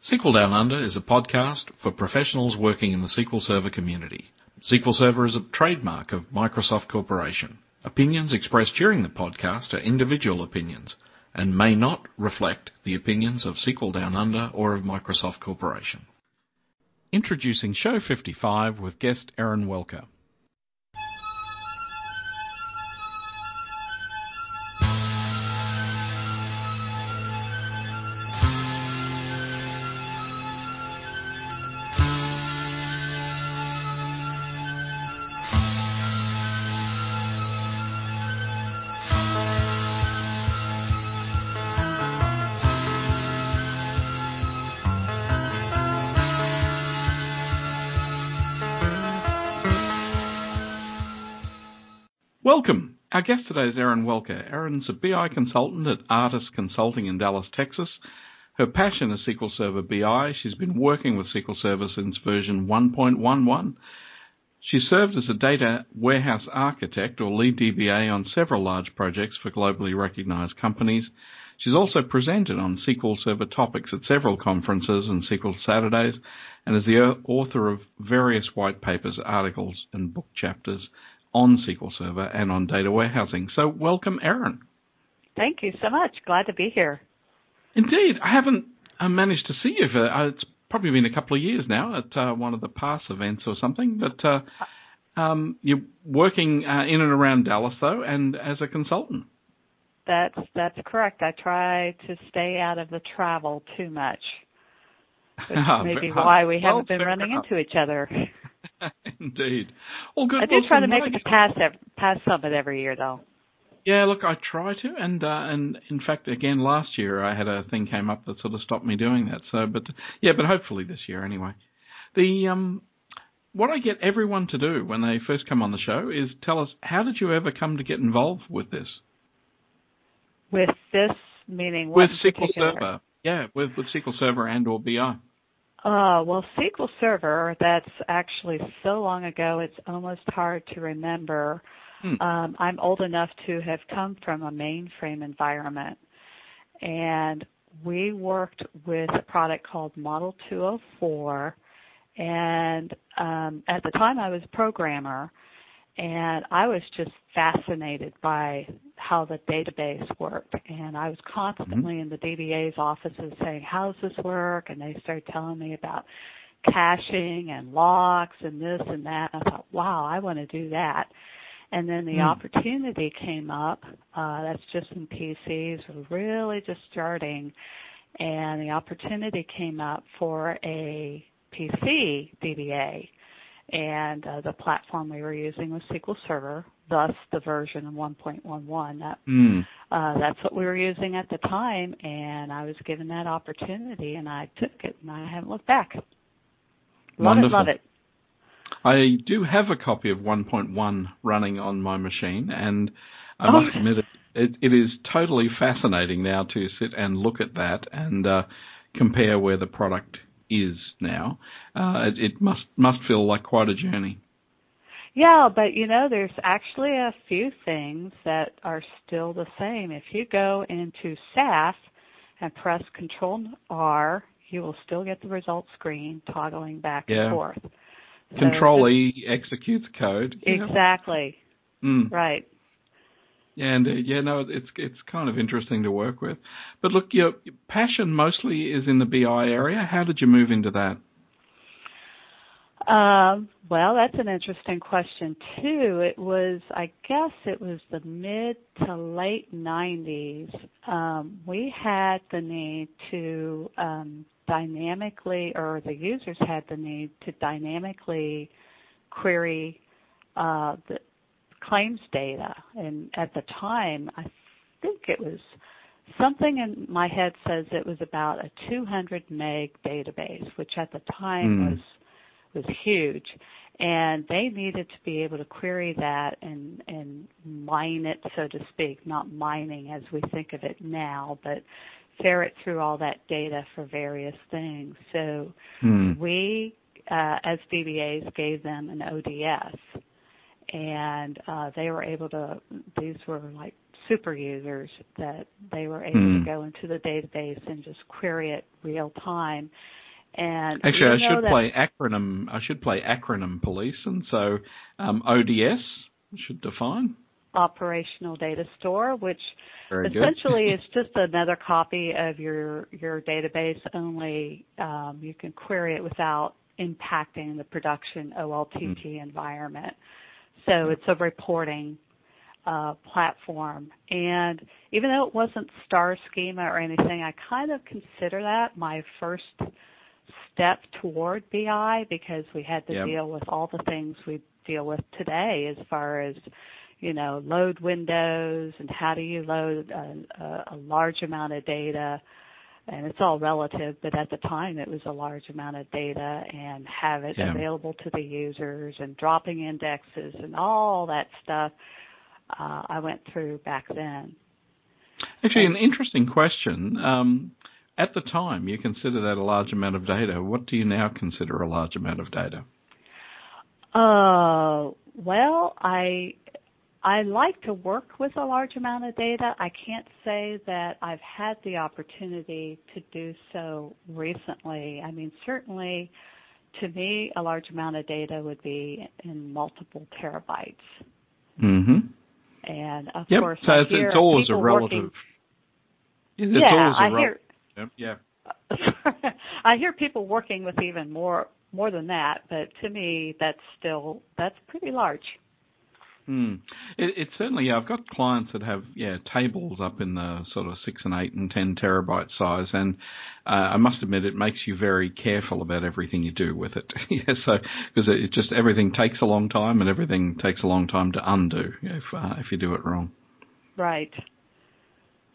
SQL Down Under is a podcast for professionals working in the SQL Server community. SQL Server is a trademark of Microsoft Corporation. Opinions expressed during the podcast are individual opinions and may not reflect the opinions of SQL Down Under or of Microsoft Corporation. Introducing Show 55 with guest Erin Welker. Our guest today is Erin Welker. Erin's a BI consultant at Artis Consulting in Dallas, Texas. Her passion is SQL Server BI. She's been working with SQL Server since version 1.11. She served as a data warehouse architect or lead DBA on several large projects for globally recognized companies. She's also presented on SQL Server topics at several conferences and SQL Saturdays and is the author of various white papers, articles, and book chapters on SQL Server and on data warehousing. So welcome, Erin. Thank you so much. Glad to be here. Indeed. I haven't uh, managed to see you for, uh, it's probably been a couple of years now at uh, one of the PASS events or something, but uh, um, you're working uh, in and around Dallas though and as a consultant. That's, that's correct. I try to stay out of the travel too much. Which may be why we haven't well, been running enough. into each other. Indeed. Well, good. I do try to make it to PASS PASS summit every year, though. Yeah, look, I try to, and uh, and in fact, again, last year I had a thing came up that sort of stopped me doing that. So, but yeah, but hopefully this year anyway. The um, what I get everyone to do when they first come on the show is tell us how did you ever come to get involved with this? With this meaning with SQL Server, yeah, with with SQL Server and or BI. Uh, well, SQL Server, that's actually so long ago, it's almost hard to remember. Hmm. Um, I'm old enough to have come from a mainframe environment. And we worked with a product called Model 204. And um, at the time, I was a programmer. And I was just fascinated by how the database worked. And I was constantly mm-hmm. in the DBA's offices saying, how does this work? And they started telling me about caching and locks and this and that. I thought, wow, I want to do that. And then the mm. opportunity came up. Uh, that's just in PCs. We're really just starting. And the opportunity came up for a PC DBA and uh, the platform we were using was SQL Server, thus the version 1.11. That, mm. uh, that's what we were using at the time, and I was given that opportunity, and I took it, and I haven't looked back. Love Wonderful. it, love it. I do have a copy of 1.1 running on my machine, and I oh. must admit it, it, it is totally fascinating now to sit and look at that and uh, compare where the product is now, uh, it, it must must feel like quite a journey. Yeah, but you know, there's actually a few things that are still the same. If you go into SAF and press Control R, you will still get the results screen toggling back yeah. and forth. Control so E executes code. Exactly. Mm. Right. Yeah, and uh, yeah, no, it's it's kind of interesting to work with. But look, your passion mostly is in the BI area. How did you move into that? Um, well, that's an interesting question too. It was, I guess, it was the mid to late '90s. Um, we had the need to um, dynamically, or the users had the need to dynamically query uh, the, claims data. And at the time, I think it was something in my head says it was about a 200 meg database, which at the time mm. was was huge. And they needed to be able to query that and and mine it, so to speak, not mining as we think of it now, but ferret through all that data for various things. So mm. we, uh, as DBAs, gave them an ODS and uh, they were able to. These were like super users that they were able to hmm. go into the database and just query it real time. And actually, I should play acronym. I should play acronym police, and so um, ODS should define operational data store, which Very essentially is just another copy of your your database. Only um, you can query it without impacting the production OLTP mm. environment. So it's a reporting uh, platform. And even though it wasn't star schema or anything, I kind of consider that my first step toward BI because we had to yep. deal with all the things we deal with today as far as you know load windows and how do you load a, a, a large amount of data and it's all relative but at the time it was a large amount of data and have it yeah. available to the users and dropping indexes and all that stuff uh, I went through back then. Actually, an interesting question. Um, at the time, you consider that a large amount of data. What do you now consider a large amount of data? Uh, well, I I like to work with a large amount of data. I can't say that I've had the opportunity to do so recently. I mean, certainly to me, a large amount of data would be in multiple terabytes. Mm-hmm. And of yep. course, so I it's, it's always a relative. Working, yeah, I hear. Yeah. I hear people working with even more more than that, but to me, that's still that's pretty large. Hmm. It, it certainly. Yeah, I've got clients that have yeah tables up in the sort of six and eight and ten terabyte size, and uh, I must admit it makes you very careful about everything you do with it. yeah, so because it, it, just everything takes a long time, and everything takes a long time to undo if uh, if you do it wrong. Right.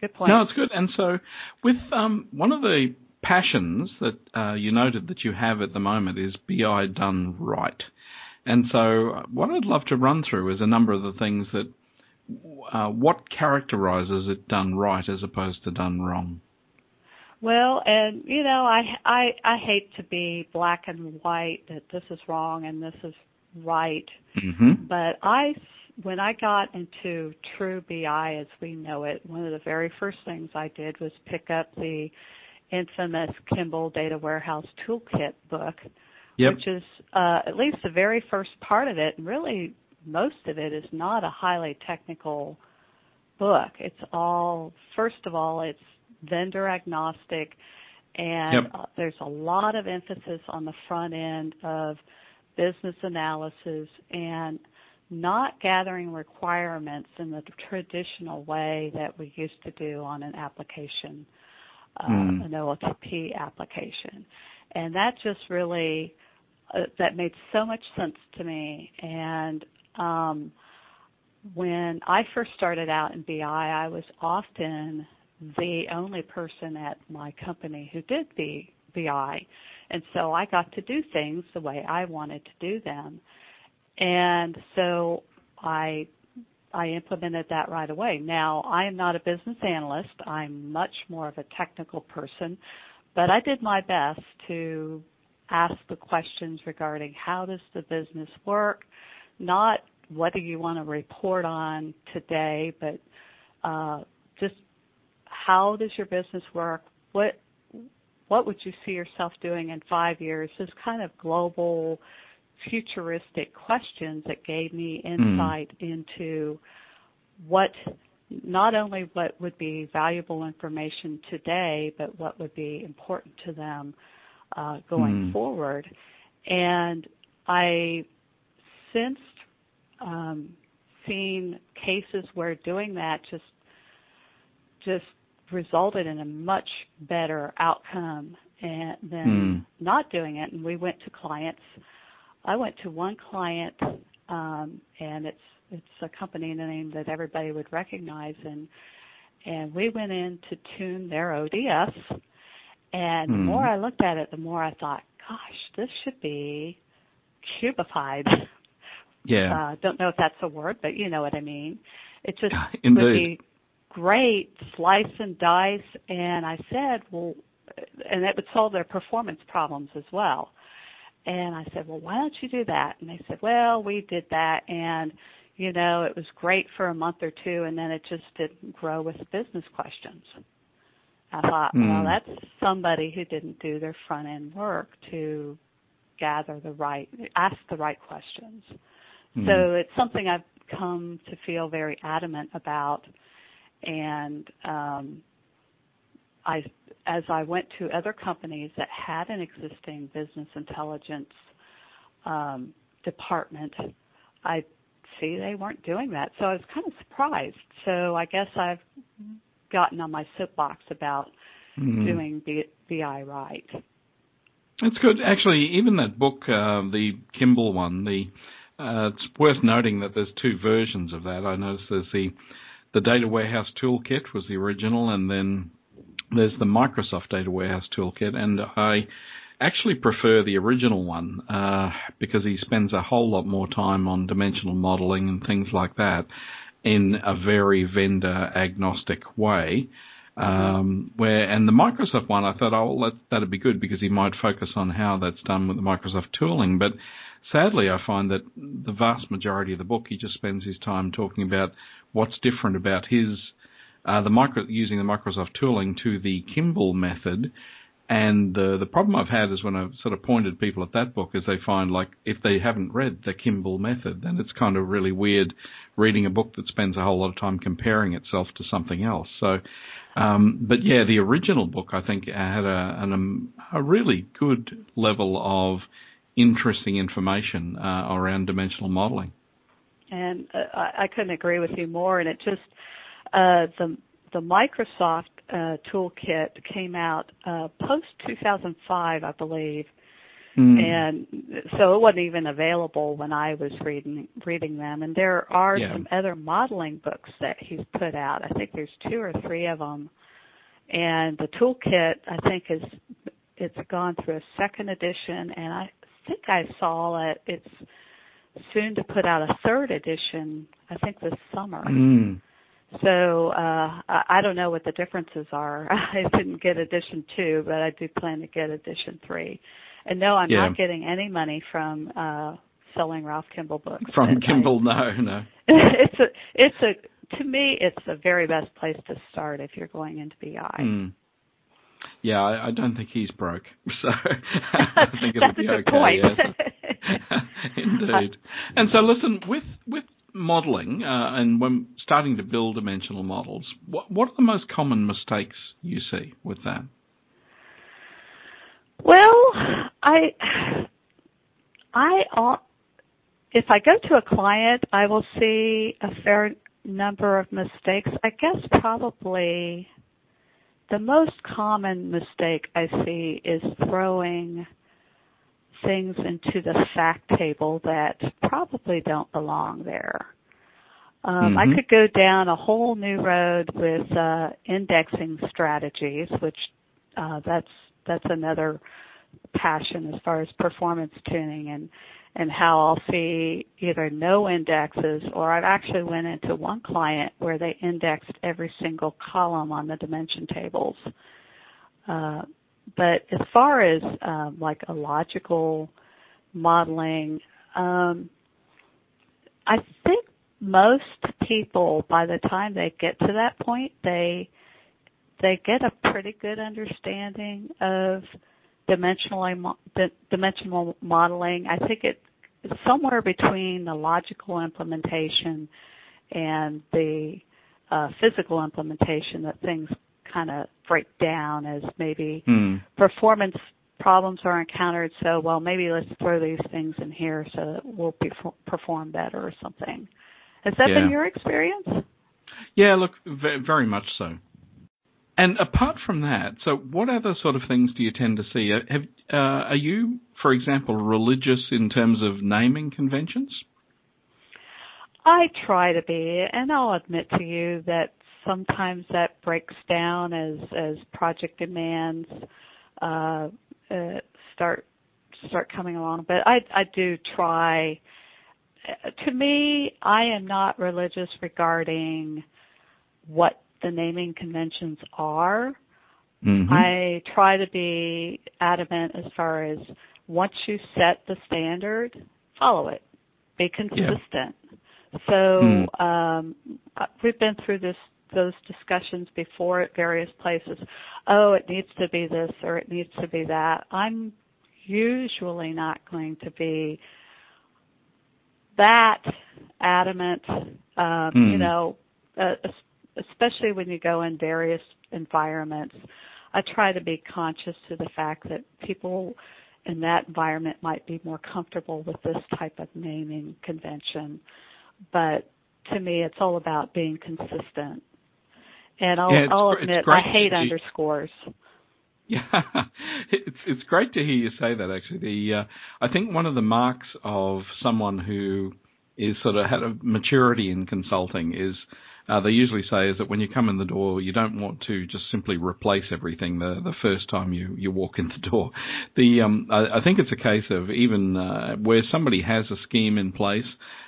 Good point. No, it's good. And so with um, one of the passions that uh, you noted that you have at the moment is BI done right. And so, what I'd love to run through is a number of the things that uh, what characterizes it done right as opposed to done wrong. Well, and you know, I I I hate to be black and white that this is wrong and this is right. Mm-hmm. But I when I got into true BI as we know it, one of the very first things I did was pick up the infamous Kimball Data Warehouse Toolkit book yep. which is uh, at least the very first part of it. And really, most of it is not a highly technical book. It's all, first of all, it's vendor agnostic, and yep. uh, there's a lot of emphasis on the front end of business analysis and not gathering requirements in the traditional way that we used to do on an application, uh, mm. an OLTP application. And that just really uh, that made so much sense to me. And um, when I first started out in BI, I was often the only person at my company who did the BI. And so I got to do things the way I wanted to do them. And so I I implemented that right away. Now, I am not a business analyst. I'm much more of a technical person, but I did my best to ask the questions regarding how does the business work, not what do you want to report on today, but uh, just how does your business work? What what would you see yourself doing in five years? This kind of global, futuristic questions that gave me hmm. insight mm. into what not only what would be valuable information today, but what would be important to them uh, going mm. forward. And I since um, seen cases where doing that just just resulted in a much better outcome and, than mm. not doing it. And we went to clients. I went to one client, um, and it's it's a company name that everybody would recognize, and and we went in to tune their ODS and the more hmm. I looked at it, the more I thought, gosh, this should be cubified. Yeah. Uh, don't know if that's a word, but you know what I mean. It just Indeed. would be great, slice and dice. And I said, well, and it would solve their performance problems as well. And I said, well, why don't you do that? And they said, well, we did that and you know, it was great for a month or two and then it just didn't grow with business questions. I thought, mm. well, that's somebody who didn't do their front end work to gather the right, ask the right questions. Mm. So it's something I've come to feel very adamant about. And um, I, as I went to other companies that had an existing business intelligence um, department, I see they weren't doing that. So I was kind of surprised. So I guess I've gotten on my soapbox about mm. doing BI right. It's good. Actually, even that book, uh, the Kimball one, the uh, it's worth noting that there's two versions of that. I noticed there's the the Data Warehouse Toolkit was the original, and then there's the Microsoft Data Warehouse Toolkit, and I actually prefer the original one uh, because he spends a whole lot more time on dimensional modeling and things like that in a very vendor agnostic way. Um, where and the Microsoft one, I thought, oh, well, that, that'd be good because he might focus on how that's done with the Microsoft tooling. But sadly, I find that the vast majority of the book, he just spends his time talking about what's different about his uh, the micro using the Microsoft tooling to the Kimball method. And the the problem I've had is when I've sort of pointed people at that book is they find like if they haven't read the Kimball method, then it's kind of really weird reading a book that spends a whole lot of time comparing itself to something else. So um, but yeah, the original book I think had a, an, um, a really good level of interesting information uh, around dimensional modeling. And uh, I couldn't agree with you more. And it just uh, the the Microsoft uh, toolkit came out uh, post 2005, I believe, Mm. And so it wasn't even available when I was reading reading them. And there are yeah. some other modeling books that he's put out. I think there's two or three of them. And the toolkit, I think, is it's gone through a second edition, and I think I saw it. It's soon to put out a third edition. I think this summer. Mm. So uh I don't know what the differences are. I didn't get edition two, but I do plan to get edition three. And no, I'm yeah. not getting any money from uh selling Ralph Kimball books. From Kimball, no, no. it's a it's a to me it's the very best place to start if you're going into BI. Mm. Yeah, I, I, don't think he's broke, so I think it'll be okay. Point. Yes. Indeed. And so, listen, with with modelling uh, and when starting to build dimensional models, what what are the most common mistakes you see with that? Well, I, I, if I go to a client, I will see a fair number of mistakes. I guess probably the most common mistake I see is throwing things into the fact table that probably don't belong there. Um, mm-hmm. I could go down a whole new road with uh, indexing strategies, which uh, that's that's another passion as far as performance tuning and and how I'll see either no indexes or I've actually went into one client where they indexed every single column on the dimension tables. Uh, but as far as um, like a logical modeling, um, I think most people by the time they get to that point, they they get a pretty good understanding of dimensional dimensional modeling. I think it's somewhere between the logical implementation and the uh, physical implementation that things kind of break down as maybe hmm. performance problems are encountered. So, well, maybe let's throw these things in here so that we'll be, perform better or something. Has that yeah. been your experience? Yeah, look, very much so. And apart from that, so what other sort of things do you tend to see? Uh, have, uh, are you, for example, religious in terms of naming conventions? I try to be, and I'll admit to you that sometimes that breaks down as as project demands uh, uh, start start coming along. But I I do try. Uh, to me, I am not religious regarding what the naming conventions are. Mm-hmm. I try to be adamant as far as once you set the standard, follow it. Be consistent. Yeah. So mm. um, we've been through this those discussions before at various places. Oh, it needs to be this or it needs to be that. I'm usually not going to be that adamant. Um, mm. You hmm. know, uh, especially when you go in various environments. I try to be conscious to the fact that people in that environment might be more comfortable with this type of naming convention. But to me, it's all about being consistent. And I'll, yeah, I'll admit, I hate underscores. Yeah, it's it's great to hear you say that. Actually, the uh, I think one of the marks of someone who is sort of had a maturity in consulting is uh, they usually say is that when you come in the door, you don't want to just simply replace everything the the first time you you walk in the door. The um, I, I think it's a case of even uh, where somebody has a scheme in place.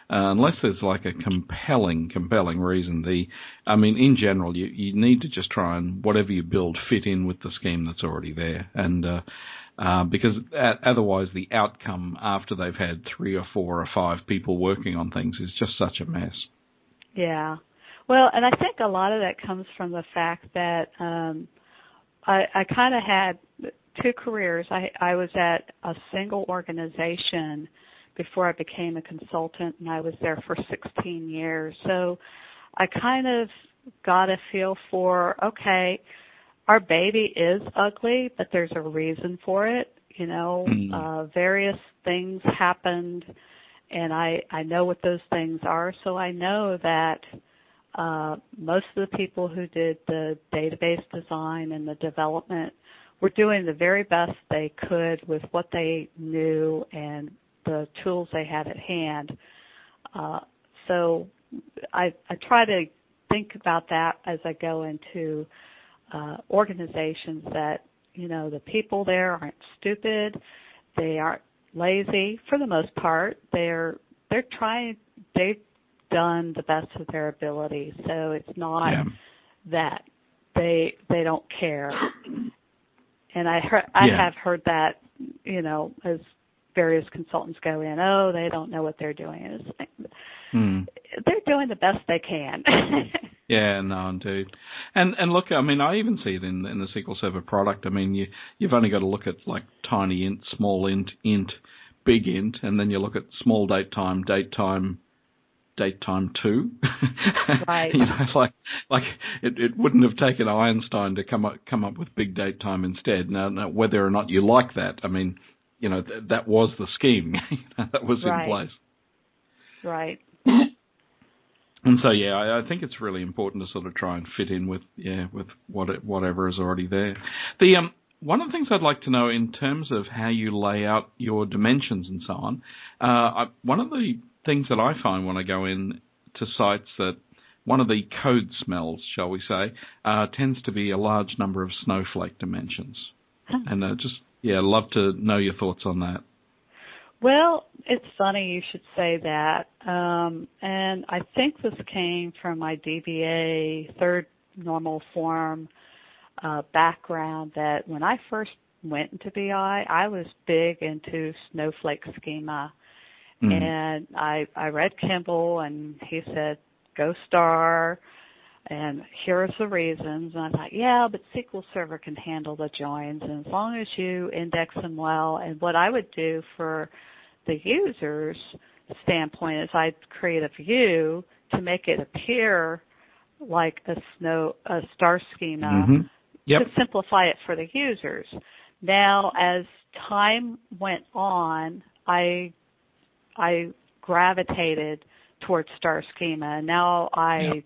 Uh, unless there's like a compelling, compelling reason, the, I mean, in general, you, you need to just try and whatever you build fit in with the scheme that's already there, and uh, uh, because otherwise the outcome after they've had three or four or five people working on things is just such a mess. Yeah, well, and I think a lot of that comes from the fact that um, I, I kind of had two careers. I, I was at a single organization before I became a consultant, and I was there for 16 years. So I kind of got a feel for okay, our baby is ugly, but there's a reason for it. You know, mm. uh, various things happened, and I I know what those things are. So I know that uh, most of the people who did the database design and the development were doing the very best they could with what they knew and the tools they had at hand. Uh, so I, I try to think about that as I go into uh, organizations that you know the people there aren't stupid, they aren't lazy for the most part. They're they're trying They've done the best of their ability. So it's not yeah. that they they don't care. And I heard I yeah. have heard that you know as various consultants go in, oh they don't know what they're doing. It's, mm. They're doing the best they can. yeah, no, indeed. And and look, I mean, I even see it in in the SQL Server product. I mean, you you've only got to look at like tiny int, small int, int, big int, and then you look at small date time, date time, date time two. Right. you know, like like it, it wouldn't have taken Einstein to come up come up with big date time instead. Now, now whether or not you like that, I mean, you know, th- that was the scheme that was right. in place. Right. And so, yeah, I, I, think it's really important to sort of try and fit in with, yeah, with what it, whatever is already there. The um, one of the things I'd like to know in terms of how you lay out your dimensions and so on, uh, I, one of the things that I find when I go in to sites that one of the code smells, shall we say, uh, tends to be a large number of snowflake dimensions. And uh, just, yeah, I'd love to know your thoughts on that. Well, it's funny you should say that. Um, and I think this came from my DBA third normal form uh, background that when I first went into BI, I was big into snowflake schema Mm. And I I read Kimball and he said go star and here are the reasons. And I thought, yeah, but SQL Server can handle the joins and as long as you index them well. And what I would do for the user's standpoint is I'd create a view to make it appear like a snow a star schema mm-hmm. yep. to simplify it for the users. Now, as time went on, I I gravitated towards star schema. And now I yeah.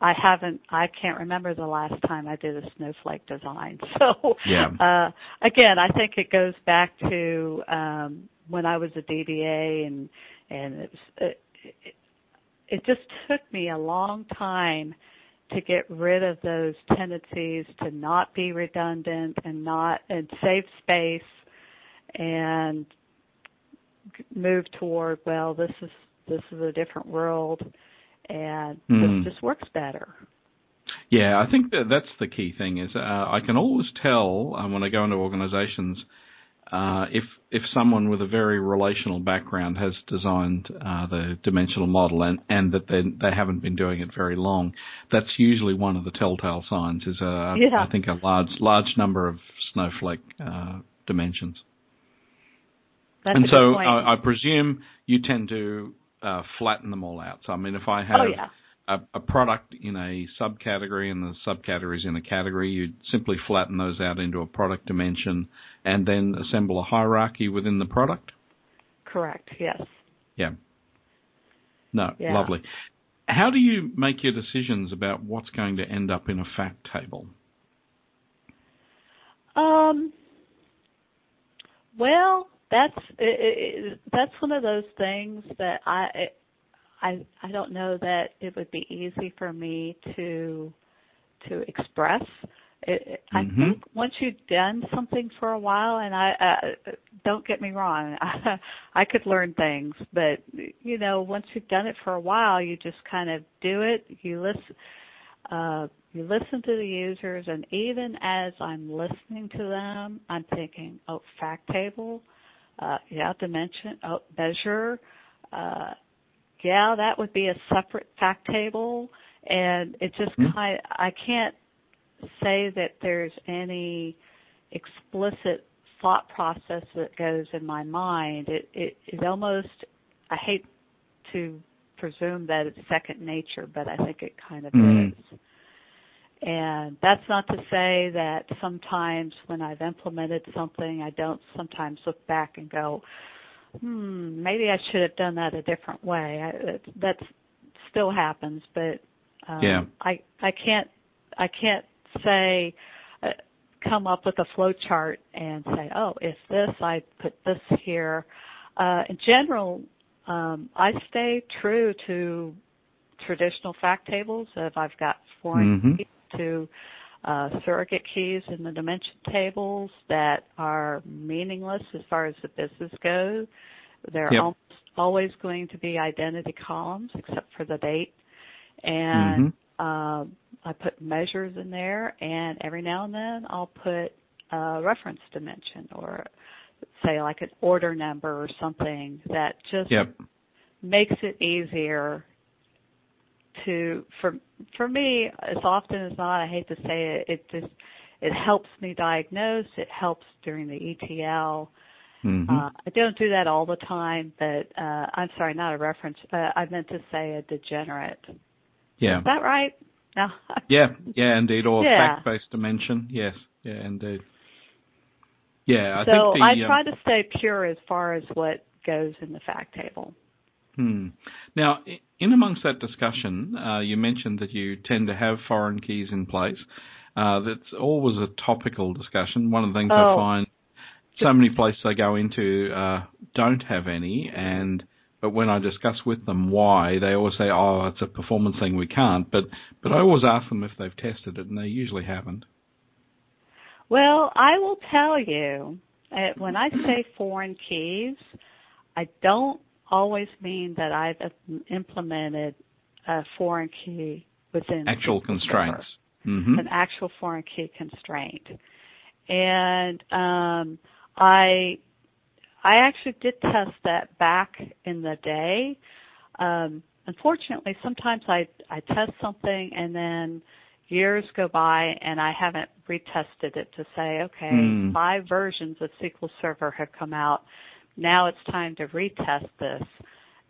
I haven't I can't remember the last time I did a snowflake design. So yeah. uh again, I think it goes back to um when I was a DBA and and it, was, it, it it just took me a long time to get rid of those tendencies to not be redundant and not and save space and move toward well this is this is a different world and mm. this just works better yeah i think that that's the key thing is uh, i can always tell um, when i go into organizations uh, if if someone with a very relational background has designed uh, the dimensional model and, and that they they haven't been doing it very long, that's usually one of the telltale signs. Is a yeah. I think a large large number of snowflake uh, dimensions. That's and so I, I, presume you tend to uh, flatten them all out. So I mean, if I have oh, yeah a, a product in a subcategory and the subcategories in a category, you'd simply flatten those out into a product dimension and then assemble a hierarchy within the product? Correct, yes. Yeah. No, yeah. lovely. How do you make your decisions about what's going to end up in a fact table? Um, well, that's it, it, that's one of those things that I I I don't know that it would be easy for me to to express. It, mm-hmm. I think once you've done something for a while, and I uh, don't get me wrong, I, I could learn things, but you know, once you've done it for a while, you just kind of do it. You listen, uh, you listen to the users, and even as I'm listening to them, I'm thinking, oh, fact table, uh, yeah, dimension, oh, measure. Uh, yeah, that would be a separate fact table. And it just mm-hmm. kind I can't say that there's any explicit thought process that goes in my mind. It, it, it almost, I hate to presume that it's second nature, but I think it kind of mm. is. And that's not to say that sometimes when I've implemented something, I don't sometimes look back and go, hmm, maybe I should have done that a different way. I, that still happens, but um, yeah. I I can't I can't say uh, come up with a flow chart and say, oh, if this, I put this here. Uh, in general, um, I stay true to traditional fact tables. If I've got foreign mm-hmm. To uh, surrogate keys in the dimension tables that are meaningless as far as the business goes. They're yep. almost always going to be identity columns except for the date. And mm-hmm. uh, I put measures in there, and every now and then I'll put a reference dimension or say like an order number or something that just yep. makes it easier to for for me as often as not i hate to say it it just it helps me diagnose it helps during the etl mm-hmm. uh, i don't do that all the time but uh i'm sorry not a reference uh, i meant to say a degenerate. Yeah. Is that right? No. Yeah yeah indeed or yeah. fact based dimension. Yes yeah indeed. Yeah so i think the, i try um, to stay pure as far as what goes in the fact table Hmm. Now, in amongst that discussion, uh, you mentioned that you tend to have foreign keys in place. Uh, that's always a topical discussion. One of the things oh. I find so many places I go into uh, don't have any, and but when I discuss with them why, they always say, "Oh, it's a performance thing, we can't." But but I always ask them if they've tested it, and they usually haven't. Well, I will tell you, uh, when I say foreign keys, I don't always mean that I've implemented a foreign key within actual constraints. Mm-hmm. An actual foreign key constraint. And um, I I actually did test that back in the day. Um, unfortunately, sometimes I I test something and then years go by and I haven't retested it to say, okay, mm. five versions of SQL Server have come out now it's time to retest this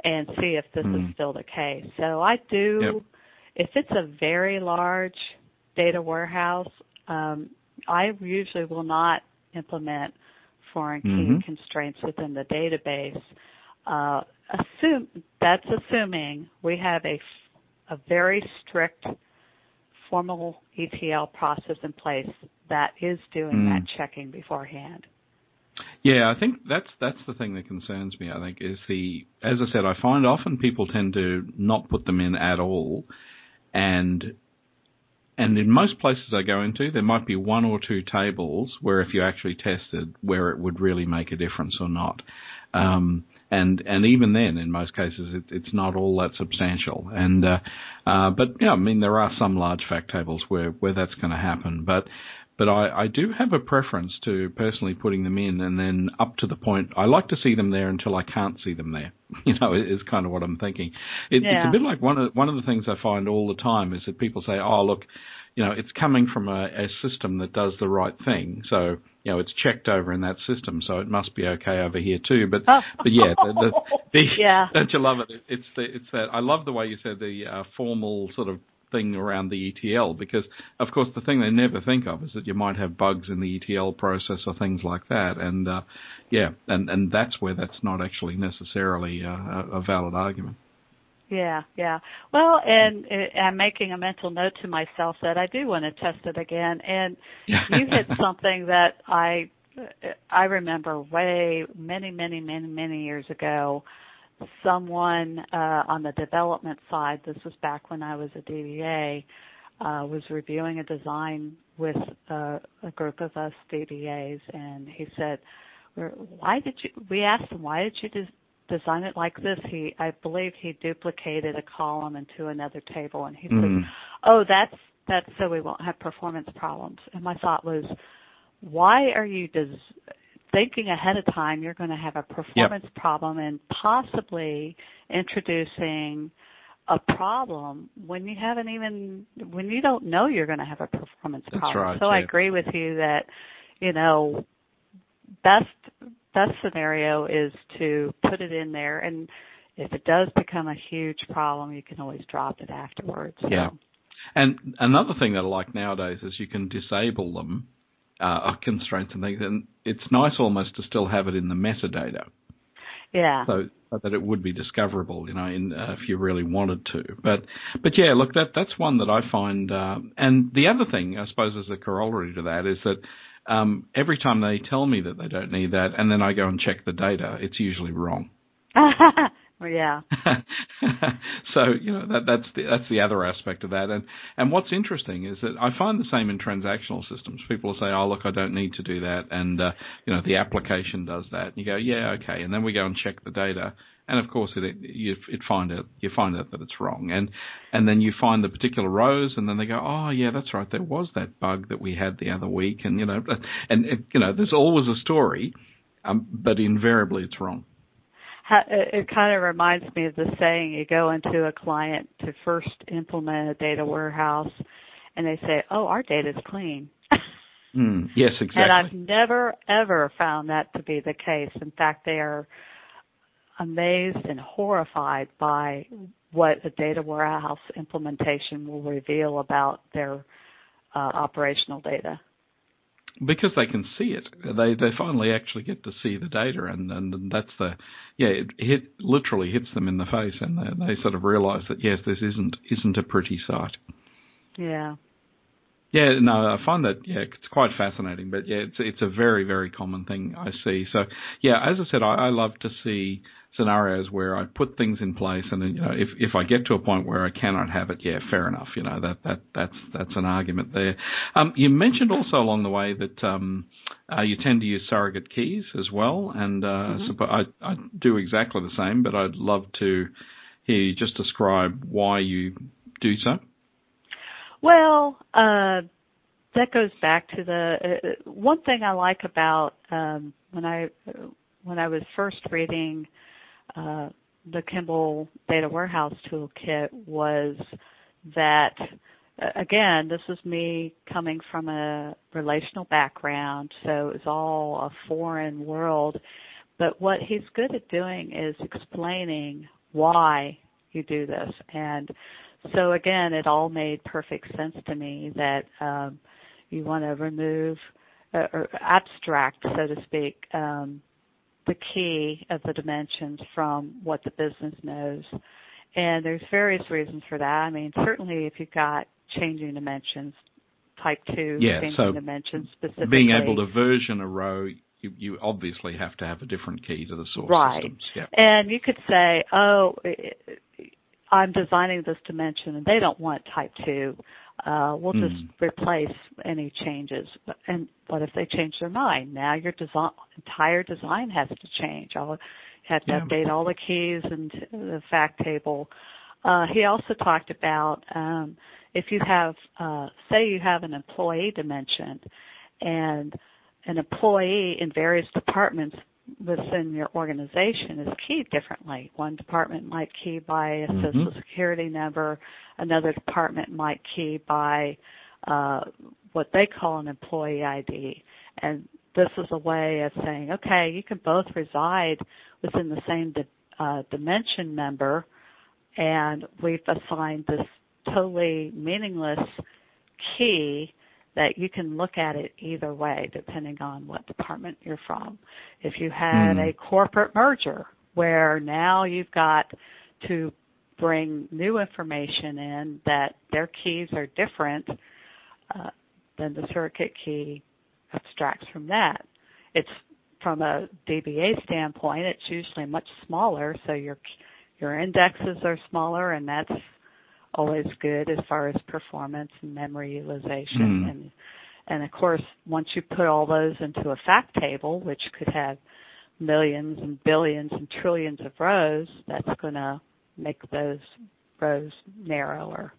and see if this mm. is still the case. So I do, yep. if it's a very large data warehouse, um, I usually will not implement foreign key mm-hmm. constraints within the database. Uh, assume that's assuming we have a a very strict formal ETL process in place that is doing mm. that checking beforehand. Yeah, I think that's that's the thing that concerns me. I think is the as I said, I find often people tend to not put them in at all, and and in most places I go into, there might be one or two tables where if you actually tested where it would really make a difference or not. Um, and and even then, in most cases, it, it's not all that substantial. And uh, uh, but yeah, I mean there are some large fact tables where where that's going to happen. But but I, I do have a preference to personally putting them in and then up to the point I like to see them there until I can't see them there. You know, is kind of what I'm thinking. It, yeah. It's a bit like one of one of the things I find all the time is that people say, "Oh, look, you know, it's coming from a, a system that does the right thing." So you know, it's checked over in that system, so it must be okay over here too. But but yeah, the, the, the, yeah. don't you love it? It's the it's that I love the way you said the uh, formal sort of thing around the ETL because, of course, the thing they never think of is that you might have bugs in the ETL process or things like that. And uh, yeah, and and that's where that's not actually necessarily uh, a valid argument. Yeah, yeah. Well, and uh, I'm making a mental note to myself that I do want to test it again. And you hit something that I I remember way many, many, many, many years ago someone uh, on the development side, this was back when I was a DBA, uh, was reviewing a design with uh, a group of us DBAs, and he said, "Why did you?" We asked him, "Why did you des- design it like this?" He, I believe, he duplicated a column into another table, and he mm-hmm. said, "Oh, that's that's so we won't have performance problems." And my thought was, "Why are you des- thinking ahead of time you're going to have a performance yep. problem and possibly introducing a problem when you haven't even when you don't know you're going to have a performance That's problem. Right, so yeah. I agree with you that you know best best scenario is to put it in there and if it does become a huge problem you can always drop it afterwards. So. Yeah. And another thing that I like nowadays is you can disable them uh, constraints and things, and it's nice almost to still have it in the metadata. Yeah. So that it would be discoverable, you know, in, uh, if you really wanted to. But but yeah, look, that that's one that I find. Uh, and the other thing, I suppose, as a corollary to that, is that um, every time they tell me that they don't need that, and then I go and check the data, it's usually wrong. Yeah. so you know that that's the that's the other aspect of that, and and what's interesting is that I find the same in transactional systems. People say, "Oh, look, I don't need to do that," and uh, you know the application does that. And you go, "Yeah, okay," and then we go and check the data, and of course it it, you it find out you find out that it's wrong, and and then you find the particular rows, and then they go, "Oh, yeah, that's right, there was that bug that we had the other week," and you know, and it, you know, there's always a story, um, but invariably it's wrong it kind of reminds me of the saying you go into a client to first implement a data warehouse and they say, "Oh, our data is clean." mm, yes, exactly. And I've never ever found that to be the case. In fact, they are amazed and horrified by what a data warehouse implementation will reveal about their uh, operational data because they can see it. They they finally actually get to see the data, and and that's the yeah it hit literally hits them in the face, and they, they sort of realise that yes, this isn't isn't a pretty sight. Yeah. Yeah, no, I find that yeah, it's quite fascinating. But yeah, it's it's a very very common thing I see. So yeah, as I said, I, I love to see scenarios where I put things in place, and you know, if if I get to a point where I cannot have it, yeah, fair enough. You know, that that that's that's an argument there. Um, you mentioned also along the way that um, uh, you tend to use surrogate keys as well, and uh, mm-hmm. I I do exactly the same, but I'd love to hear you just describe why you do so. Well, uh, that goes back to the uh, one thing I like about um, when I when I was first reading uh, the Kimball Data Warehouse Toolkit was that, again, this is me coming from a relational background, so it was all a foreign world. But what he's good at doing is explaining why you do this. And so again, it all made perfect sense to me that um, you want to remove uh, or abstract, so to speak, um, the key of the dimensions from what the business knows. And there's various reasons for that. I mean, certainly if you've got changing dimensions, type two yeah, changing so dimensions specifically. Being able to version a row, you, you obviously have to have a different key to the source right. systems. Yeah. And you could say, oh, I'm designing this dimension and they don't want type two uh, we'll just mm. replace any changes. And what if they change their mind? Now your design, entire design has to change. I'll have to yeah. update all the keys and the fact table. Uh, he also talked about um, if you have, uh, say, you have an employee dimension, and an employee in various departments within your organization is keyed differently. One department might key by a mm-hmm. social security number, another department might key by uh, what they call an employee ID. And this is a way of saying, okay, you can both reside within the same di- uh, dimension member, and we've assigned this totally meaningless key that you can look at it either way depending on what department you're from. If you had mm. a corporate merger where now you've got to bring new information in that their keys are different, uh, then the surrogate key abstracts from that. It's from a DBA standpoint, it's usually much smaller, so your your indexes are smaller, and that's always good as far as performance and memory utilization. Mm. and and of course once you put all those into a fact table which could have millions and billions and trillions of rows that's going to make those rows narrower.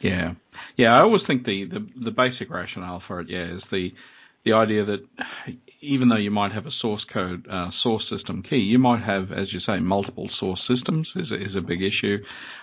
Yeah. Yeah i always think the, the the basic rationale for it yeah is the the idea that even though you might have a source code uh, source system key, you might have, as you say, multiple source systems is a, is a big issue.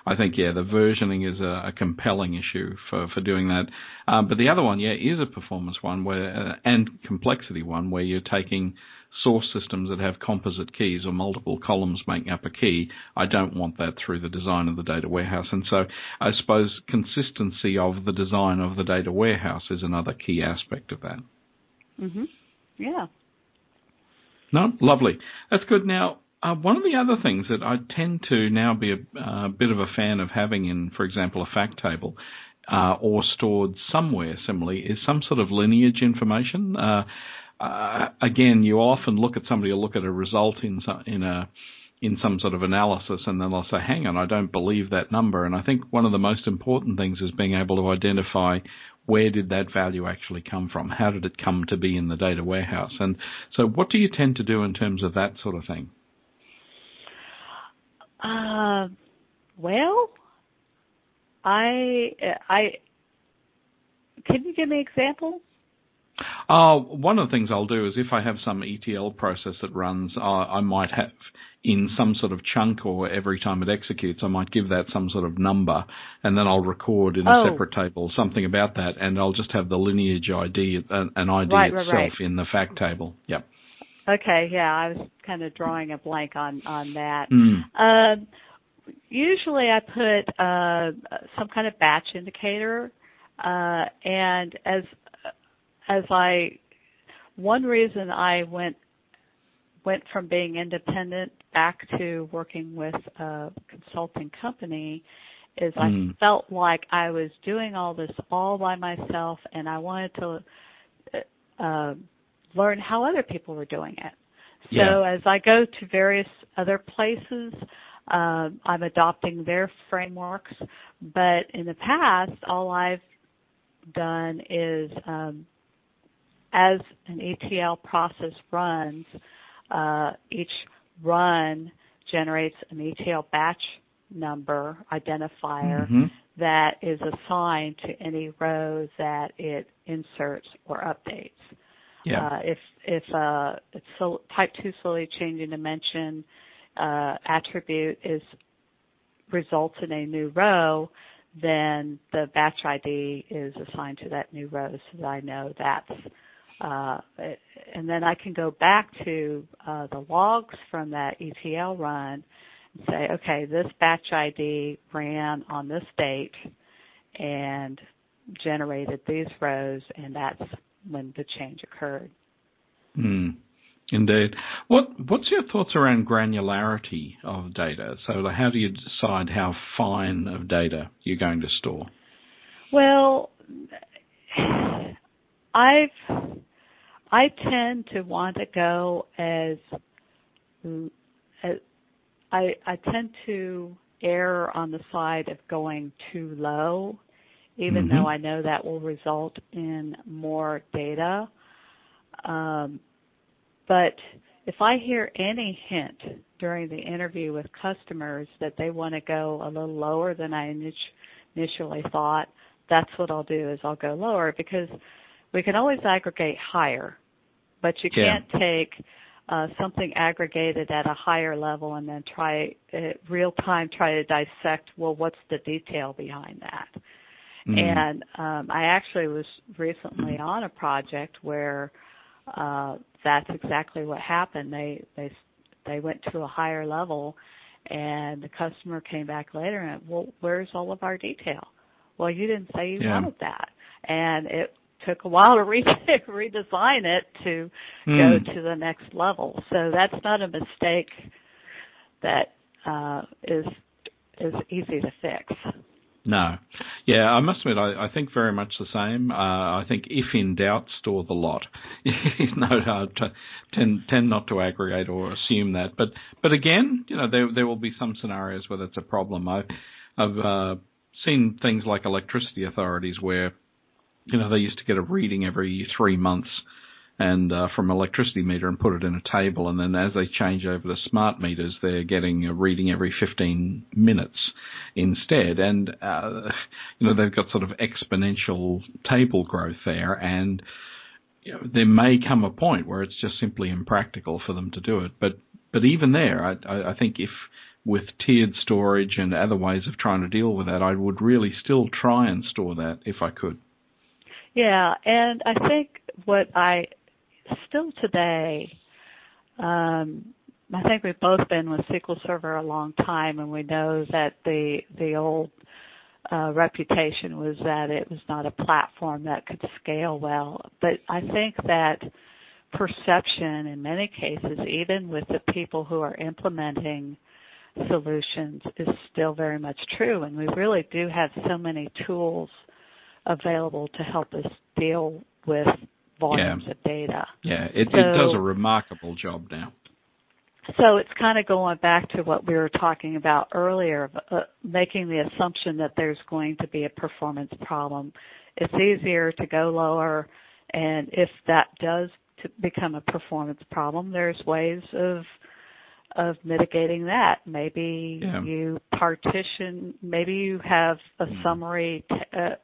I think yeah, the versioning is a, a compelling issue for for doing that. Um, but the other one, yeah, is a performance one where uh, and complexity one where you're taking source systems that have composite keys or multiple columns making up a key. I don't want that through the design of the data warehouse. And so I suppose consistency of the design of the data warehouse is another key aspect of that. Mhm. Yeah. No, lovely. That's good. Now, uh, one of the other things that I tend to now be a, a bit of a fan of having in, for example, a fact table uh, or stored somewhere similarly is some sort of lineage information. Uh, uh, again, you often look at somebody will look at a result in some, in a in some sort of analysis, and then they'll say, "Hang on, I don't believe that number." And I think one of the most important things is being able to identify where did that value actually come from? How did it come to be in the data warehouse? And so, what do you tend to do in terms of that sort of thing? Uh, well, I, I, can you give me an example? Uh, one of the things I'll do is if I have some ETL process that runs, uh, I might have in some sort of chunk or every time it executes, I might give that some sort of number and then I'll record in a oh. separate table something about that and I'll just have the lineage ID, an ID right, itself right, right. in the fact table. Yep. Okay, yeah, I was kind of drawing a blank on, on that. Mm. Uh, usually I put uh, some kind of batch indicator uh, and as as I one reason I went went from being independent back to working with a consulting company is I mm. felt like I was doing all this all by myself and I wanted to uh, learn how other people were doing it. So yeah. as I go to various other places, uh, I'm adopting their frameworks. But in the past, all I've done is um, as an ETL process runs, uh, each run generates an ETL batch number identifier mm-hmm. that is assigned to any row that it inserts or updates. Yeah. Uh, if if uh, so type two slowly changing dimension uh, attribute is results in a new row, then the batch ID is assigned to that new row so that I know that's uh, and then I can go back to uh, the logs from that ETL run and say, okay, this batch ID ran on this date and generated these rows, and that's when the change occurred. Mm, indeed. What What's your thoughts around granularity of data? So, how do you decide how fine of data you're going to store? Well, I've I tend to want to go as, as I, I tend to err on the side of going too low, even mm-hmm. though I know that will result in more data. Um, but if I hear any hint during the interview with customers that they want to go a little lower than I initially thought, that's what I'll do is I'll go lower because we can always aggregate higher, but you can't take uh, something aggregated at a higher level and then try uh, real time try to dissect. Well, what's the detail behind that? Mm. And um, I actually was recently on a project where uh, that's exactly what happened. They they they went to a higher level, and the customer came back later and well, where's all of our detail? Well, you didn't say you Yeah. wanted that, and it took a while to re- redesign it to Mm. go to the next level. So that's not a mistake that uh, is is easy to fix. No. Yeah, I must admit, I, I think very much the same. Uh, I think if in doubt, store the lot. no, uh, t- tend tend not to aggregate or assume that. But but again, you know, there there will be some scenarios where that's a problem. I've I've uh, seen things like electricity authorities where you know they used to get a reading every three months and uh, from electricity meter and put it in a table, and then as they change over to smart meters, they're getting a reading every 15 minutes instead, and uh, you know they've got sort of exponential table growth there, and you know, there may come a point where it's just simply impractical for them to do it. But but even there, I, I, I think if with tiered storage and other ways of trying to deal with that, I would really still try and store that if I could. Yeah, and I think what I still today, um, I think we've both been with SQL Server a long time, and we know that the the old uh, reputation was that it was not a platform that could scale well. But I think that perception, in many cases, even with the people who are implementing solutions, is still very much true, and we really do have so many tools available to help us deal with volumes Yeah. of data. Yeah, it, it does a remarkable job now. So it's kind of going back to what we were talking about earlier, uh, making the assumption that there's going to be a performance problem. It's easier to go lower, and if that does become a performance problem, there's ways of of mitigating that. Maybe Yeah. you partition, maybe you have a Mhm. summary, t- uh,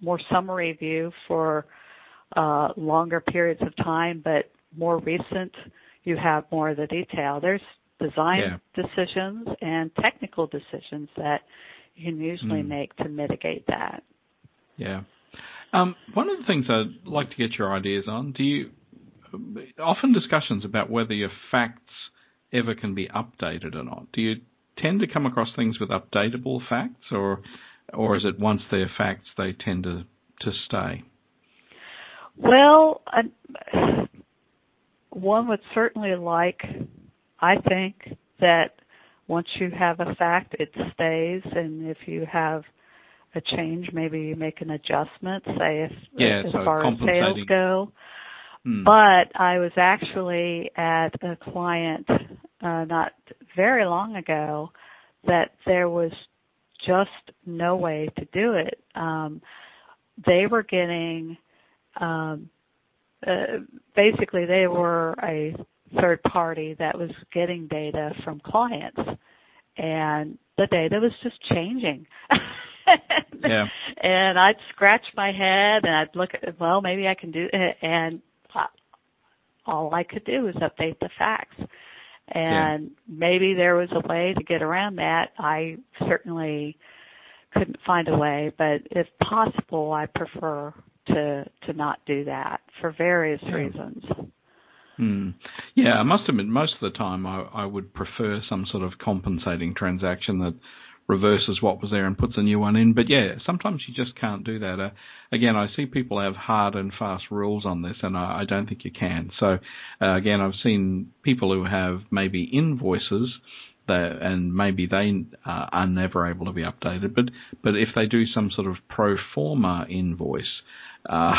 more summary view for uh, longer periods of time, but more recent, you have more of the detail. There's design Yeah. decisions and technical decisions that you can usually Mm. make to mitigate that. Yeah. Um, one of the things I'd like to get your ideas on, do you often discussions about whether your facts ever can be updated or not? Do you tend to come across things with updatable facts or or is it once they're facts they tend to, to stay? Well, I, one would certainly like, I think, that once you have a fact, it stays, and if you have a change, maybe you make an adjustment, say if Yeah, as so far as sales go. Hmm. But I was actually at a client uh, not very long ago that there was just no way to do it. Um, they were getting, um, uh, basically, they were a third party that was getting data from clients, and the data was just changing. Yeah. And I'd scratch my head and I'd look at, well, maybe I can do it, and all I could do was update the facts. And maybe there was a way to get around that. I certainly couldn't find a way, but if possible, I prefer to to not do that for various Yeah. reasons. Hmm. Yeah, I must admit, most of the time I, I would prefer some sort of compensating transaction that reverses what was there and puts a new one in. But yeah, sometimes you just can't do that. Uh, again, I see people have hard and fast rules on this, and I, I don't think you can. So uh, again, I've seen people who have maybe invoices. That, and maybe they uh, are never able to be updated, but but if they do some sort of pro forma invoice, uh,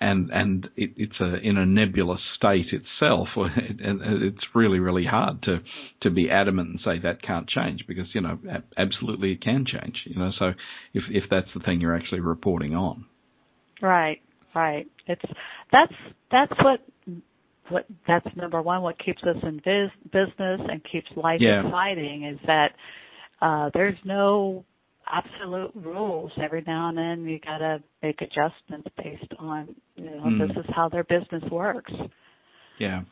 and and it, it's a in a nebulous state itself, and it's really really hard to to be adamant and say that can't change because you know absolutely it can change. You know, so if if that's the thing you're actually reporting on, Right, right. It's that's that's what what that's number one. What keeps us in biz, business and keeps life Yeah. exciting is that uh, there's no absolute rules. Every now and then you got to make adjustments based on, you know, mm. this is how their business works. Yeah.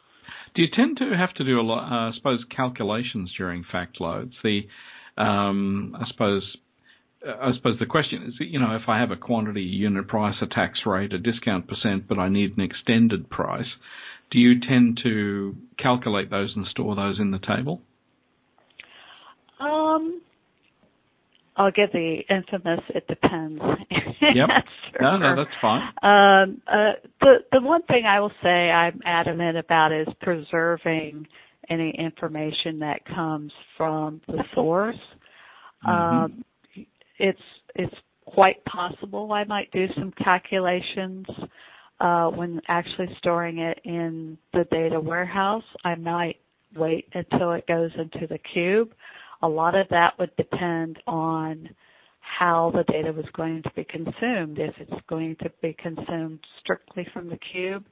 Do you tend to have to do a lot, uh, I suppose, calculations during fact loads? The, um, I suppose, I suppose the question is, you know, if I have a quantity, a unit price, a tax rate, a discount percent, but I need an extended price, do you tend to calculate those and store those in the table? Um, I'll give the infamous "it depends." Yep. no, no, that's fine. Um, uh, the the one thing I will say I'm adamant about is preserving any information that comes from the source. Mm-hmm. Um, it's it's quite possible I might do some calculations uh, when actually storing it in the data warehouse. I might wait until it goes into the cube a lot of that would depend on how the data was going to be consumed. If it's going to be consumed strictly from the cube,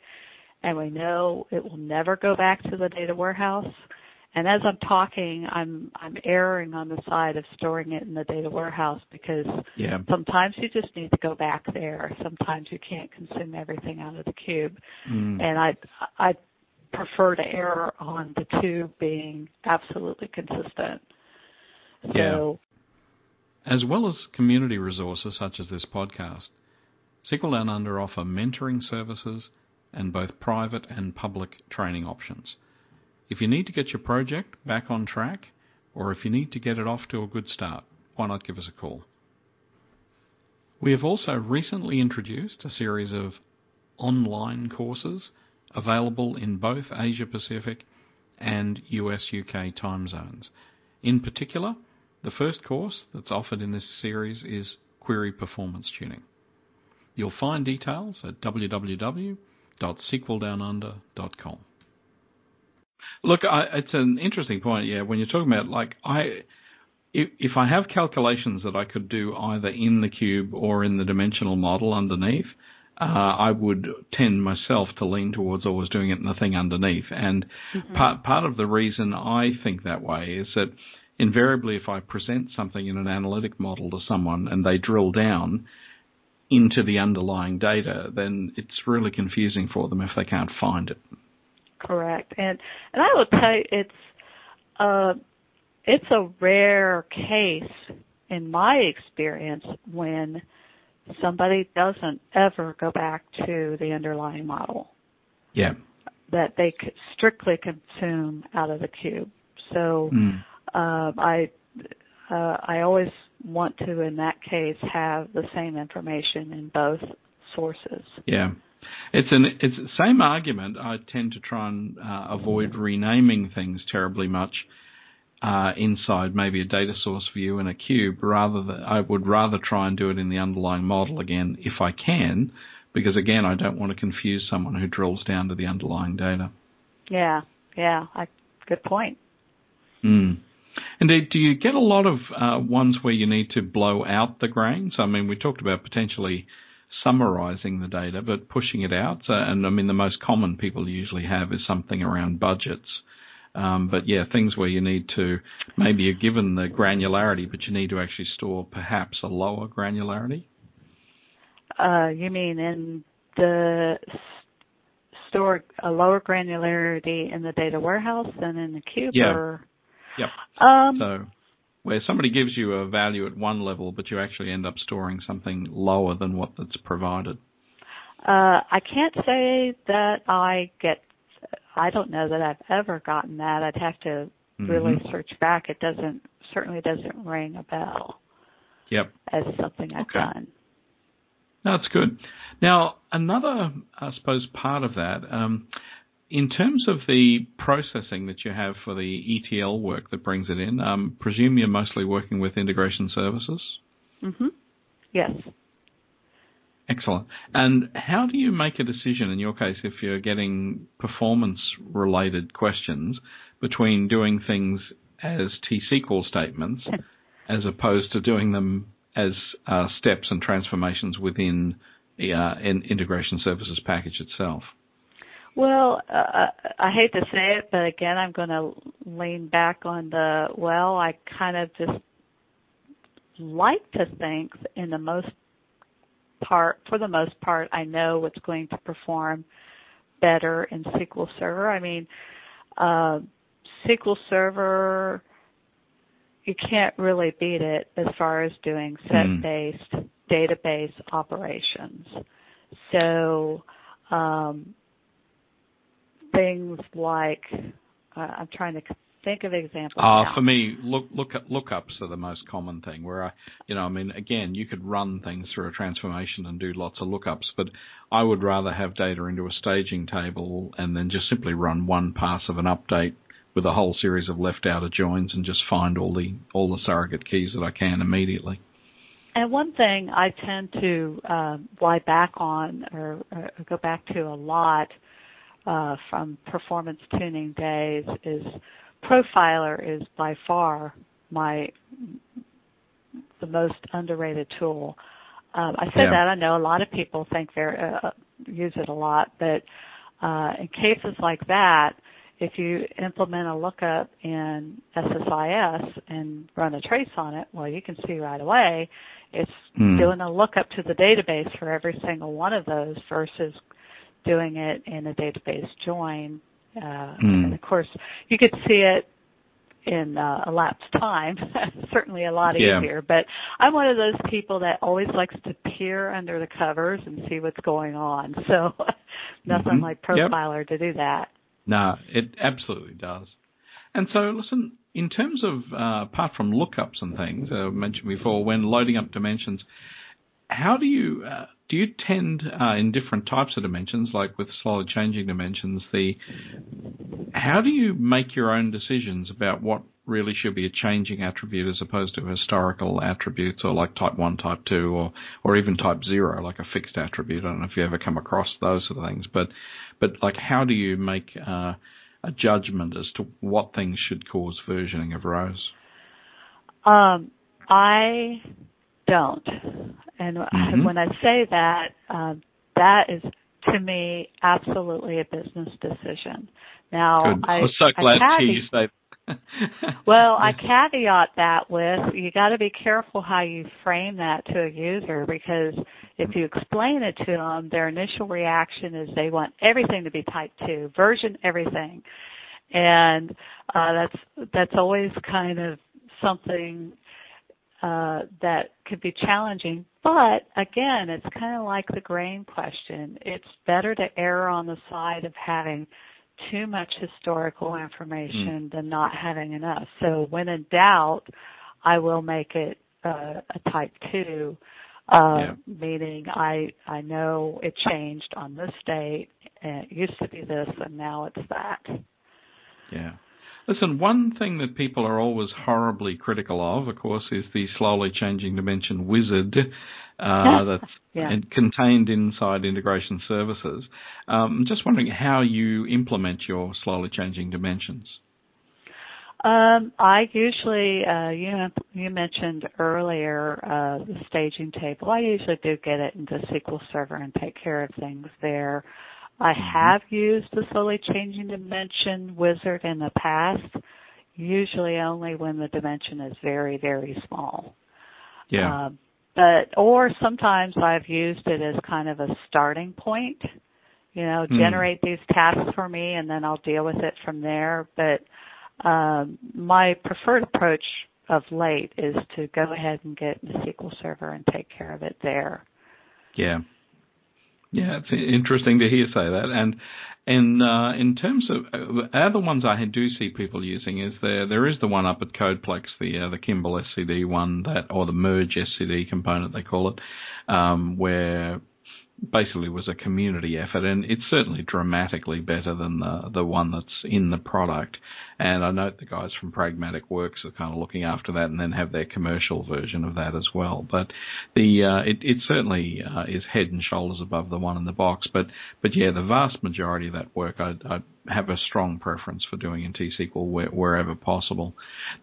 and we know it will never go back to the data warehouse. And as I'm talking, I'm I'm erring on the side of storing it in the data warehouse because yeah. sometimes you just need to go back there. Sometimes you can't consume everything out of the cube, mm. and I I prefer to err on the two being absolutely consistent. So, yeah. As well as community resources such as this podcast, SQL Down Under offer mentoring services and both private and public training options. If you need to get your project back on track, or if you need to get it off to a good start, why not give us a call? We have also recently introduced a series of online courses available in both Asia Pacific and US UK time zones. In particular, the first course that's offered in this series is Query Performance Tuning. You'll find details at www.sqldownunder.com. Look, I, it's an interesting point. Yeah, when you're talking about like I, if, if I have calculations that I could do either in the cube or in the dimensional model underneath, uh, I would tend myself to lean towards always doing it in the thing underneath. And mm-hmm. part part of the reason I think that way is that invariably, if I present something in an analytic model to someone and they drill down into the underlying data, then it's really confusing for them if they can't find it. Correct, and and I will tell you, it's uh, it's a rare case in my experience when somebody doesn't ever go back to the underlying model. Yeah. That they strictly consume out of the cube. So mm uh, I uh, I always want to, in that case, have the same information in both sources. Yeah. It's an it's the same argument. I tend to try and uh, avoid renaming things terribly much uh, inside maybe a data source view in a cube. Rather, than, I would rather try and do it in the underlying model again if I can, because again, I don't want to confuse someone who drills down to the underlying data. Yeah, yeah, I, good point. Mm. Indeed, do you get a lot of uh, ones where you need to blow out the grains? I mean, we talked about potentially summarizing the data, but pushing it out. So, and I mean, the most common people usually have is something around budgets. Um, but yeah, things where you need to maybe you're given the granularity, but you need to actually store perhaps a lower granularity. Uh, you mean in the store a lower granularity in the data warehouse than in the cube? Yeah. Or? Yep. Um, so where somebody gives you a value at one level, but you actually end up storing something lower than what that's provided. Uh, I can't say that I get. I don't know that I've ever gotten that. I'd have to really mm-hmm. search back. It doesn't certainly doesn't ring a bell. Yep. As something I've okay. done. That's good. Now, another, I suppose, part of that, um, in terms of the processing that you have for the ETL work that brings it in, um, presume you're mostly working with integration services? Mm-hmm. Yes. Excellent. And how do you make a decision in your case if you're getting performance related questions between doing things as T-SQL statements as opposed to doing them as uh, steps and transformations within the uh, integration services package itself? Well, uh, I hate to say it, but again, I'm going to lean back on the well. I kind of just like to think in the most part, for the most part, I know what's going to perform better in SQL Server. I mean, uh, SQL Server, you can't really beat it as far as doing set-based mm. database operations. So, um, things like, uh, I'm trying to think of examples. Uh, for me, look, look, lookups are the most common thing. Where I, you know, I mean, again, you could run things through a transformation and do lots of lookups, but I would rather have data into a staging table and then just simply run one pass of an update with a whole series of left outer joins and just find all the all the surrogate keys that I can immediately. And one thing I tend to uh, lie back on or, or go back to a lot uh, from performance tuning days is Profiler is by far my the most underrated tool. Um, I said yeah. that I know a lot of people think they uh, use it a lot, but uh, in cases like that, if you implement a lookup in SSIS and run a trace on it, well, you can see right away it's mm. doing a lookup to the database for every single one of those versus doing it in a database join uh, mm. And of course, you could see it in uh, elapsed time. Certainly a lot yeah. easier. But I'm one of those people that always likes to peer under the covers and see what's going on. So nothing mm-hmm. like Profiler yep. to do that. No, it absolutely does. And so, listen, in terms of uh, apart from lookups and things uh, I mentioned before, when loading up dimensions, how do you uh, do you tend uh, in different types of dimensions, like with slowly changing dimensions, the how do you make your own decisions about what really should be a changing attribute as opposed to historical attributes or like type 1, type 2 or, or even type 0, like a fixed attribute. I don't know if you ever come across those sort of things, but, but like how do you make uh, a judgment as to what things should cause versioning of rows? Um, I don't. And mm-hmm. when I say that, uh, that is to me absolutely a business decision. Now, Good. I, am so glad hear you say. well, I caveat that with you got to be careful how you frame that to a user because if you explain it to them, their initial reaction is they want everything to be type two, version everything, and uh, that's that's always kind of something uh, that could be challenging. But again, it's kind of like the grain question. It's better to err on the side of having too much historical information mm. than not having enough. So when in doubt, I will make it uh, a type two, uh, yeah. meaning I I know it changed on this date. And it used to be this, and now it's that. Yeah. Listen, one thing that people are always horribly critical of, of course, is the slowly changing dimension wizard uh, that's yeah. contained inside integration services. Um, I'm just wondering how you implement your slowly changing dimensions. Um, I usually, uh, you you mentioned earlier uh, the staging table. I usually do get it into SQL Server and take care of things there. I mm-hmm. have used the slowly changing dimension wizard in the past, usually only when the dimension is very, very small. Yeah. Uh, but, or sometimes I've used it as kind of a starting point. You know, mm. generate these tasks for me and then I'll deal with it from there. But, um, my preferred approach of late is to go ahead and get the SQL Server and take care of it there. Yeah. Yeah, it's interesting to hear say that. And and uh, in terms of uh, other ones I do see people using is there there is the one up at Codeplex, the uh, the Kimball SCD one that or the merge SCD component they call it, um, where basically was a community effort, and it's certainly dramatically better than the the one that's in the product. And I note the guys from Pragmatic Works are kind of looking after that, and then have their commercial version of that as well. But the uh, it it certainly uh, is head and shoulders above the one in the box. But but yeah, the vast majority of that work I, I have a strong preference for doing in T-SQL where, wherever possible.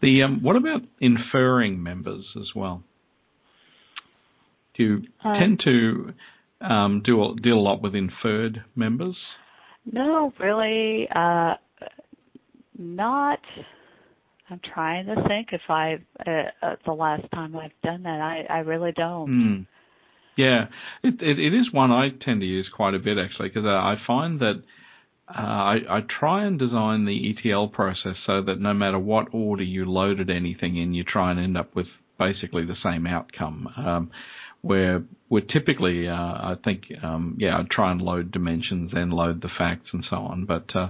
The um, what about inferring members as well? Do you uh, tend to um, do deal a lot with inferred members? No, really, uh, not. I'm trying to think if I uh, uh, the last time I've done that. I I really don't. Mm. Yeah, it, it, it is one I tend to use quite a bit actually because I, I find that uh, I, I try and design the ETL process so that no matter what order you loaded anything in, you try and end up with basically the same outcome. Um, where we're typically, uh, I think, um, yeah, I try and load dimensions, then load the facts and so on. But uh,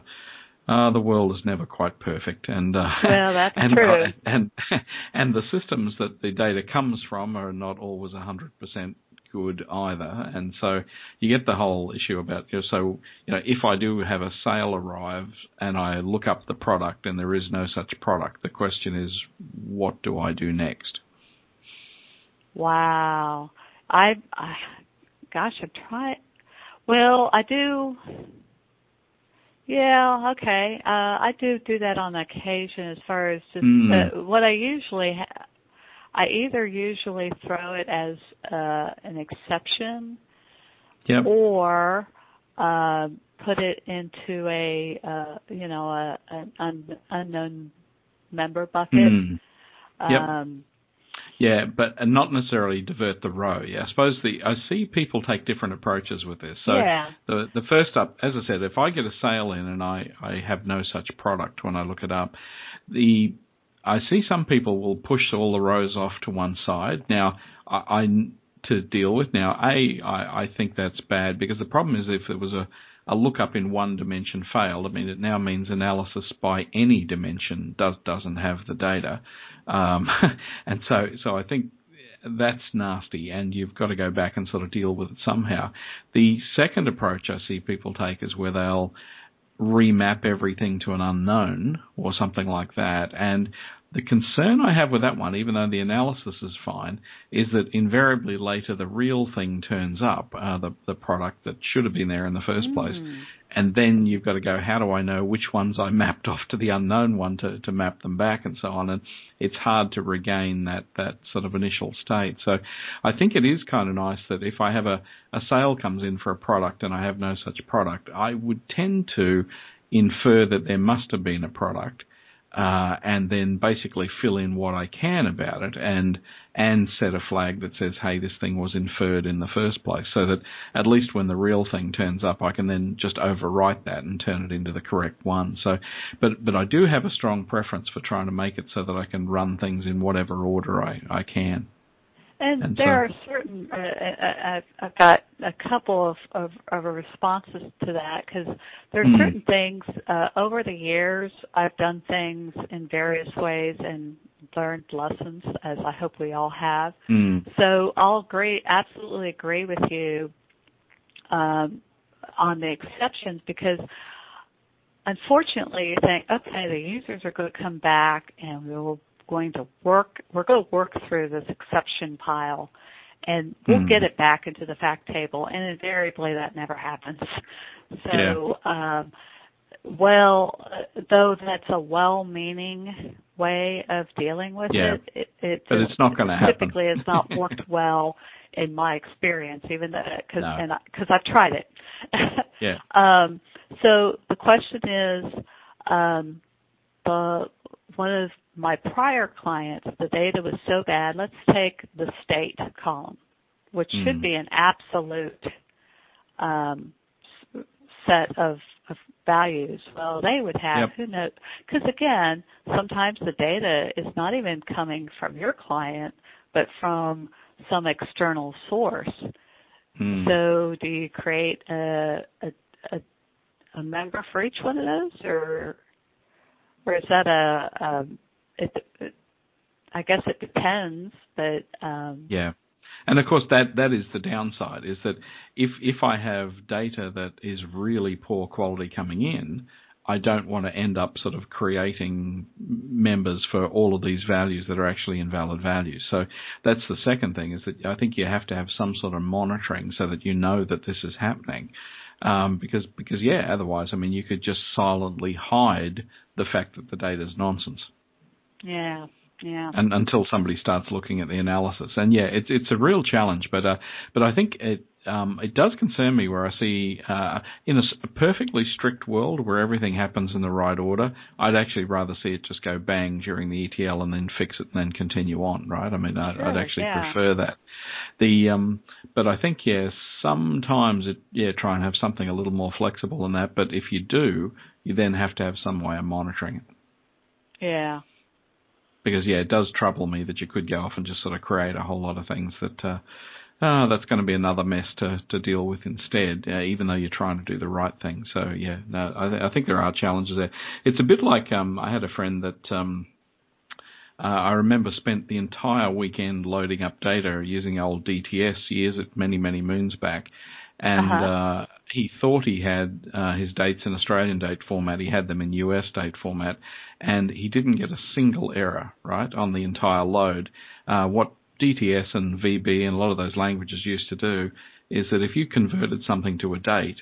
uh, the world is never quite perfect, and uh, well, that's and, true. and and the systems that the data comes from are not always 100% good either. And so you get the whole issue about, you know, so, you know, if I do have a sale arrive and I look up the product and there is no such product, the question is, what do I do next? Wow. I, I gosh, I've tried. Well, I do. Yeah, okay. Uh, I do do that on occasion as far as just mm. uh, what I usually ha- I either usually throw it as uh, an exception yep. or uh, put it into a uh, you know a, an un- unknown member bucket. Mm. Yep. Um, yeah, but not necessarily divert the row. Yeah, I suppose the I see people take different approaches with this. So yeah. the the first up, as I said, if I get a sale in and I I have no such product when I look it up, the I see some people will push all the rows off to one side. Now, I, I to deal with now. A, I, I think that's bad because the problem is if there was a a lookup in one dimension failed, I mean, it now means analysis by any dimension does doesn't have the data, um, and so so I think that's nasty, and you've got to go back and sort of deal with it somehow. The second approach I see people take is where they'll remap everything to an unknown or something like that, and the concern I have with that one, even though the analysis is fine, is that invariably later the real thing turns up, uh, the the product that should have been there in the first mm. place, and then you've got to go, how do I know which ones I mapped off to the unknown one to to map them back and so on, and it's hard to regain that that sort of initial state. So I think it is kind of nice that if I have a a sale comes in for a product and I have no such product, I would tend to infer that there must have been a product uh, and then basically fill in what I can about it and and set a flag that says, hey, this thing was inferred in the first place, so that at least when the real thing turns up, I can then just overwrite that and turn it into the correct one. So, but but I do have a strong preference for trying to make it so that I can run things in whatever order I, I can. And, and there so, are certain. Uh, uh, uh, I've got a couple of of, of responses to that because there are mm. certain things uh, over the years I've done things in various ways and learned lessons, as I hope we all have. Mm. So I'll agree, absolutely agree with you um, on the exceptions because unfortunately you think, okay, the users are going to come back and we will going to work, we're going to work through this exception pile and we'll mm. get it back into the fact table and invariably that never happens. So, yeah. um, well, though that's a well-meaning way of dealing with yeah. it, it, it but it's not going to happen. Typically, it's not worked well in my experience, even though because no. because I've tried it. yeah. Um, so the question is, um, the one of my prior clients, the data was so bad. Let's take the state column, which mm. should be an absolute um, set of, of, values. Well, they would have yep. who knows? Because again, sometimes the data is not even coming from your client, but from some external source. Mm. So, do you create a, a, a a member for each one of those, or or is that a, a it, it, I guess it depends, but um, yeah. And of course, that that is the downside. Is that if if I have data that is really poor quality coming in, I don't want to end up sort of creating members for all of these values that are actually invalid values. So that's the second thing is that I think you have to have some sort of monitoring so that you know that this is happening. Um, because because yeah, otherwise, I mean, you could just silently hide the fact that the data is nonsense. Yeah, Yeah. And until somebody starts looking at the analysis, and yeah, it's it's a real challenge. But uh, but I think it um, it does concern me where I see uh, in a, a, perfectly strict world where everything happens in the right order, I'd actually rather see it just go bang during the ETL and then fix it and then continue on, right? I mean, I'd, sure, I'd actually yeah. prefer that. The um, but I think yeah, sometimes it yeah try and have something a little more flexible than that. But if you do, you then have to have some way of monitoring it. Yeah. Because yeah, it does trouble me that you could go off and just sort of create a whole lot of things that. Uh, oh, that's going to be another mess to, to deal with instead, uh, even though you're trying to do the right thing. So yeah, no, I, th- I think there are challenges there. It's a bit like um, I had a friend that um, uh, I remember spent the entire weekend loading up data using old DTS years, at many many moons back, and uh-huh. uh, he thought he had uh, his dates in Australian date format. He had them in US date format, and he didn't get a single error right on the entire load. Uh, what DTS and VB and a lot of those languages used to do is that if you converted something to a date,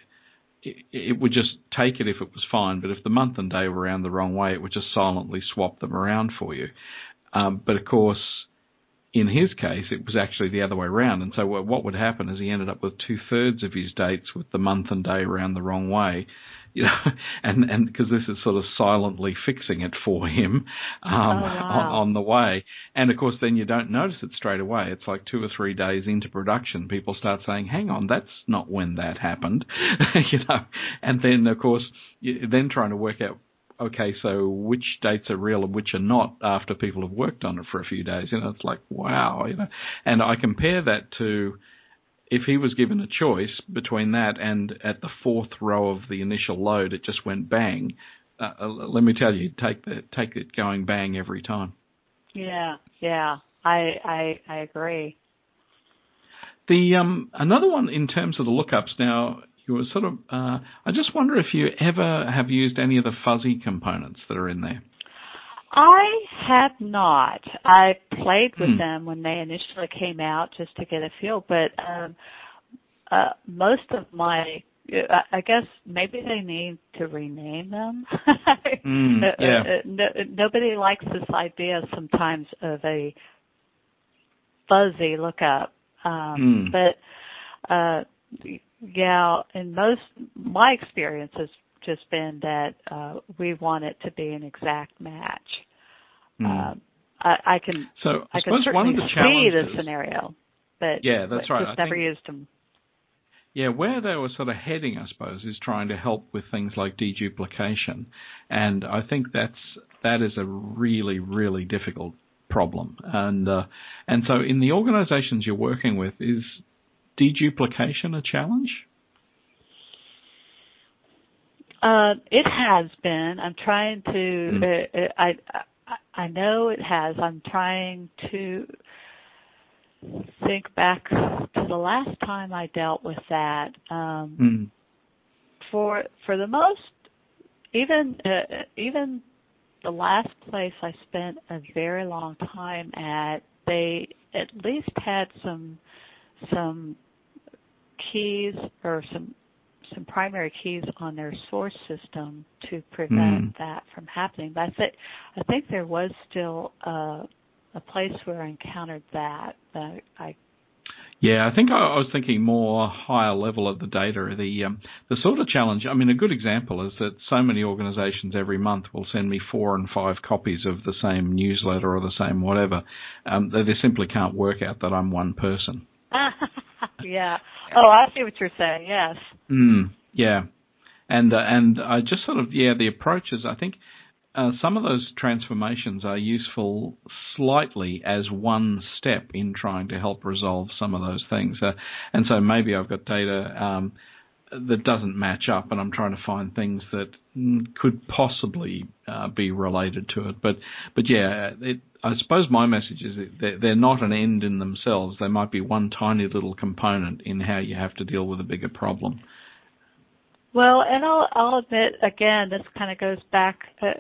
it, it, would just take it if it was fine, but if the month and day were around the wrong way, it would just silently swap them around for you. Um, but of course, in his case, it was actually the other way around. And so what would happen is he ended up with two thirds of his dates with the month and day around the wrong way you know, and and because this is sort of silently fixing it for him um, oh, wow. on, on the way, and of course then you don't notice it straight away. It's like two or three days into production, people start saying, "Hang on, that's not when that happened," you know, and then of course you, then trying to work out okay, so which dates are real and which are not after people have worked on it for a few days. You know, it's like wow, you know. And I compare that to if he was given a choice between that and at the fourth row of the initial load, it just went bang. Uh, uh let me tell you, take the take it going bang every time. Yeah, yeah, I I I agree. The um another one in terms of the lookups now. You were sort of. Uh, I just wonder if you ever have used any of the fuzzy components that are in there. I have not. I played with Hmm. them when they initially came out just to get a feel, but um uh most of my I I guess maybe they need to rename them. Mm, Uh, yeah. uh, no, nobody likes this idea sometimes of a fuzzy lookup. Um Mm. but uh yeah, in most my experience has just been that uh we want it to be an exact match. Mm. Um, I, I can so I, I can certainly of the see challenges. the scenario, but Yeah, that's but right. Just I never think- used them. Yeah, where they were sort of heading, I suppose, is trying to help with things like deduplication, and I think that's that is a really, really difficult problem. And uh, and so, in the organisations you're working with, is deduplication a challenge? Uh, it has been. I'm trying to. Mm. Uh, uh, I, I I know it has. I'm trying to think back to the last time I dealt with that. Um, Mm. for for the most even uh, even the last place I spent a very long time at they at least had some some keys or some some primary keys on their source system to prevent Mm. that from happening but I think I think there was still a a place where I encountered that but I Yeah, I think I, I was thinking more higher level of the data. The um, the sort of challenge. I mean, a good example is that so many organisations every month will send me four and five copies of the same newsletter or the same whatever. Um, they, they simply can't work out that I'm one person. yeah oh I see what you're saying yes Mm, yeah, and uh, and I just sort of yeah the approaches. I think uh, some of those transformations are useful slightly as one step in trying to help resolve some of those things. Uh, and so maybe I've got data um, that doesn't match up, and I'm trying to find things that could possibly uh, be related to it. But but yeah, it, I suppose my message is that they're, they're not an end in themselves. They might be one tiny little component in how you have to deal with a bigger problem. Well, and I'll, I'll admit again, this kind of goes back uh, uh,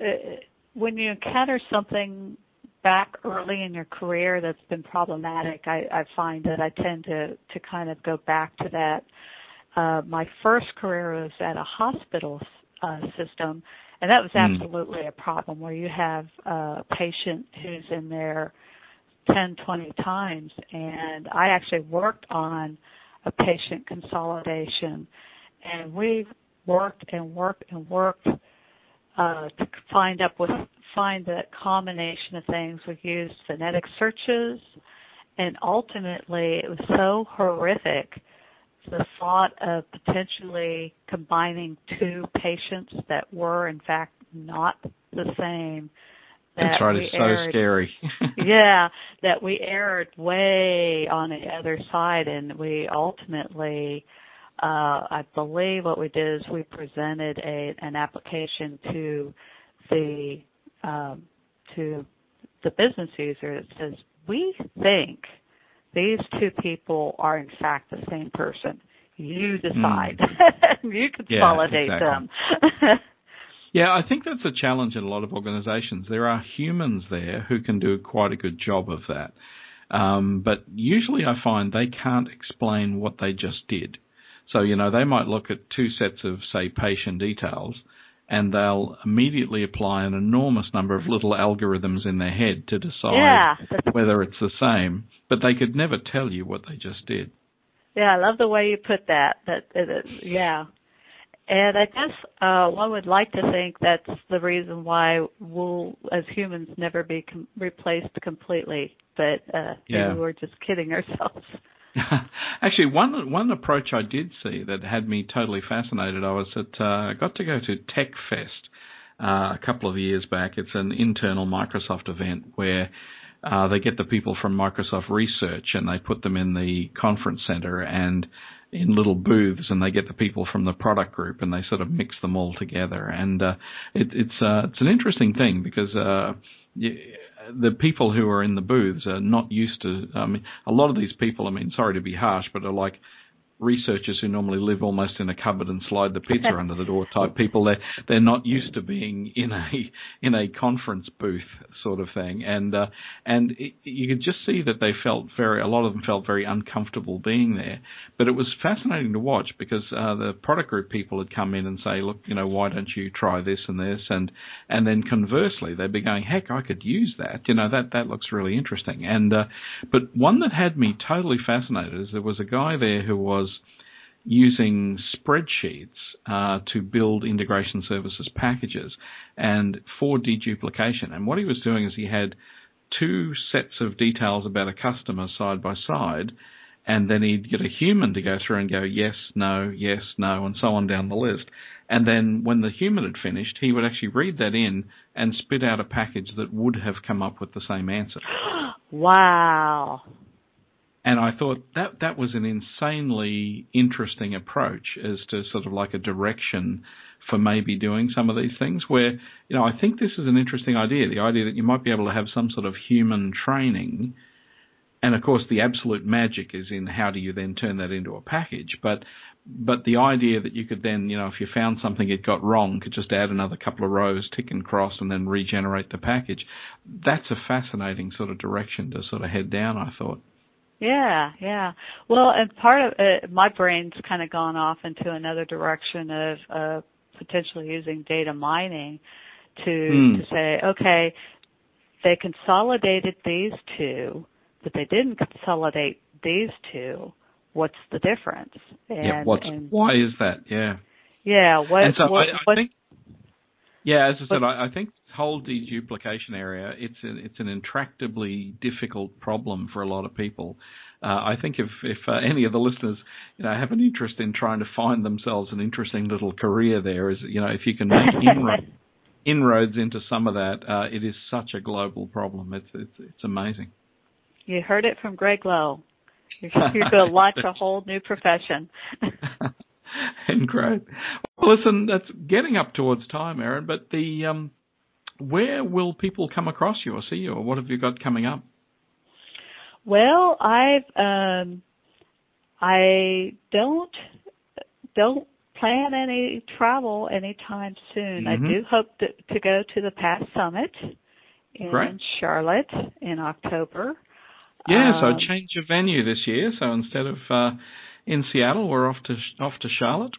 when you encounter something back early in your career that's been problematic. I, I find that I tend to to kind of go back to that. Uh, my first career was at a hospital uh, system, And that was hmm. absolutely mm. a problem where you have a patient who's in there 10, 20 times. And I actually worked on a patient consolidation and we worked and worked and worked uh, to find up with find the combination of things. We used phonetic searches, and ultimately it was so horrific. The thought of potentially combining two patients that were in fact not the same. That That's right. It's erred, so scary. yeah, that we erred way on the other side, and we ultimately uh, I believe what we did is we presented a, an application to the um, to the business user that says we think these two people are in fact the same person. You decide. Mm. you consolidate yeah, exactly. them. yeah, I think that's a challenge in a lot of organizations. There are humans there who can do quite a good job of that. Um, but usually I find they can't explain what they just did. So, you know, they might look at two sets of, say, patient details and they'll immediately apply an enormous number of little algorithms in their head to decide yeah. whether it's the same, but they could never tell you what they just did. Yeah, I love the way you put that. That, yeah. And I guess uh, one would like to think that's the reason why we'll, as humans, never be com- replaced completely. But uh, yeah. maybe we're just kidding ourselves. Actually, one one approach I did see that had me totally fascinated. I was at uh, I got to go to TechFest uh, a couple of years back. It's an internal Microsoft event where uh, they get the people from Microsoft Research and they put them in the conference center and in little booths, and they get the people from the product group and they sort of mix them all together. And uh, it, it's uh, it's an interesting thing because. Uh, the people who are in the booths are not used to. I mean, a lot of these people. I mean, sorry to be harsh, but are like researchers who normally live almost in a cupboard and slide the pizza under the door type people they're they're not used to being in a in a conference booth sort of thing. And uh, and it, you could just see that they felt very a lot of them felt very uncomfortable being there. But it was fascinating to watch because uh, the product group people had come in and say look you know why don't you try this and this? And and then conversely they'd be going heck I could use that. You know that that looks really interesting. And uh, but one that had me totally fascinated is there was a guy there who was was using spreadsheets uh, to build integration services packages and for deduplication. And what he was doing is he had two sets of details about a customer side by side, and then he'd get a human to go through and go yes, no, yes, no, and so on down the list. And then when the human had finished, he would actually read that in and spit out a package that would have come up with the same answer. Wow. And I thought that that was an insanely interesting approach as to sort of like a direction for maybe doing some of these things where, you know, I think this is an interesting idea. The idea that you might be able to have some sort of human training. And of course, the absolute magic is in how do you then turn that into a package. But, but the idea that you could then, you know, if you found something it got wrong, could just add another couple of rows, tick and cross, and then regenerate the package. That's a fascinating sort of direction to sort of head down, I thought. Yeah, yeah. Well, and part of it, my brain's kind of gone off into another direction of uh, potentially using data mining to mm. to say, okay, they consolidated these two, but they didn't consolidate these two. What's the difference? And, yeah, what's, and, why is that? Yeah. Yeah. What? And so what, I, I what, think. Yeah, as I said, I, I think whole deduplication area, it's a, it's an intractably difficult problem for a lot of people. Uh, I think if if uh, any of the listeners you know have an interest in trying to find themselves an interesting little career there, is you know if you can make inroads, inroads into some of that, uh, it is such a global problem. It's it's it's amazing. You heard it from Greg Low. You're, you're going to launch a whole new profession. and great. Well, listen, that's getting up towards time, Erin. But the um, where will people come across you or see you, or what have you got coming up? Well, I've um, I don't don't plan any travel anytime soon. Mm-hmm. I do hope to, to go to the PASS Summit in Great. Charlotte in October. Yeah, um, so change of venue this year. So instead of uh, in Seattle, we're off to off to Charlotte.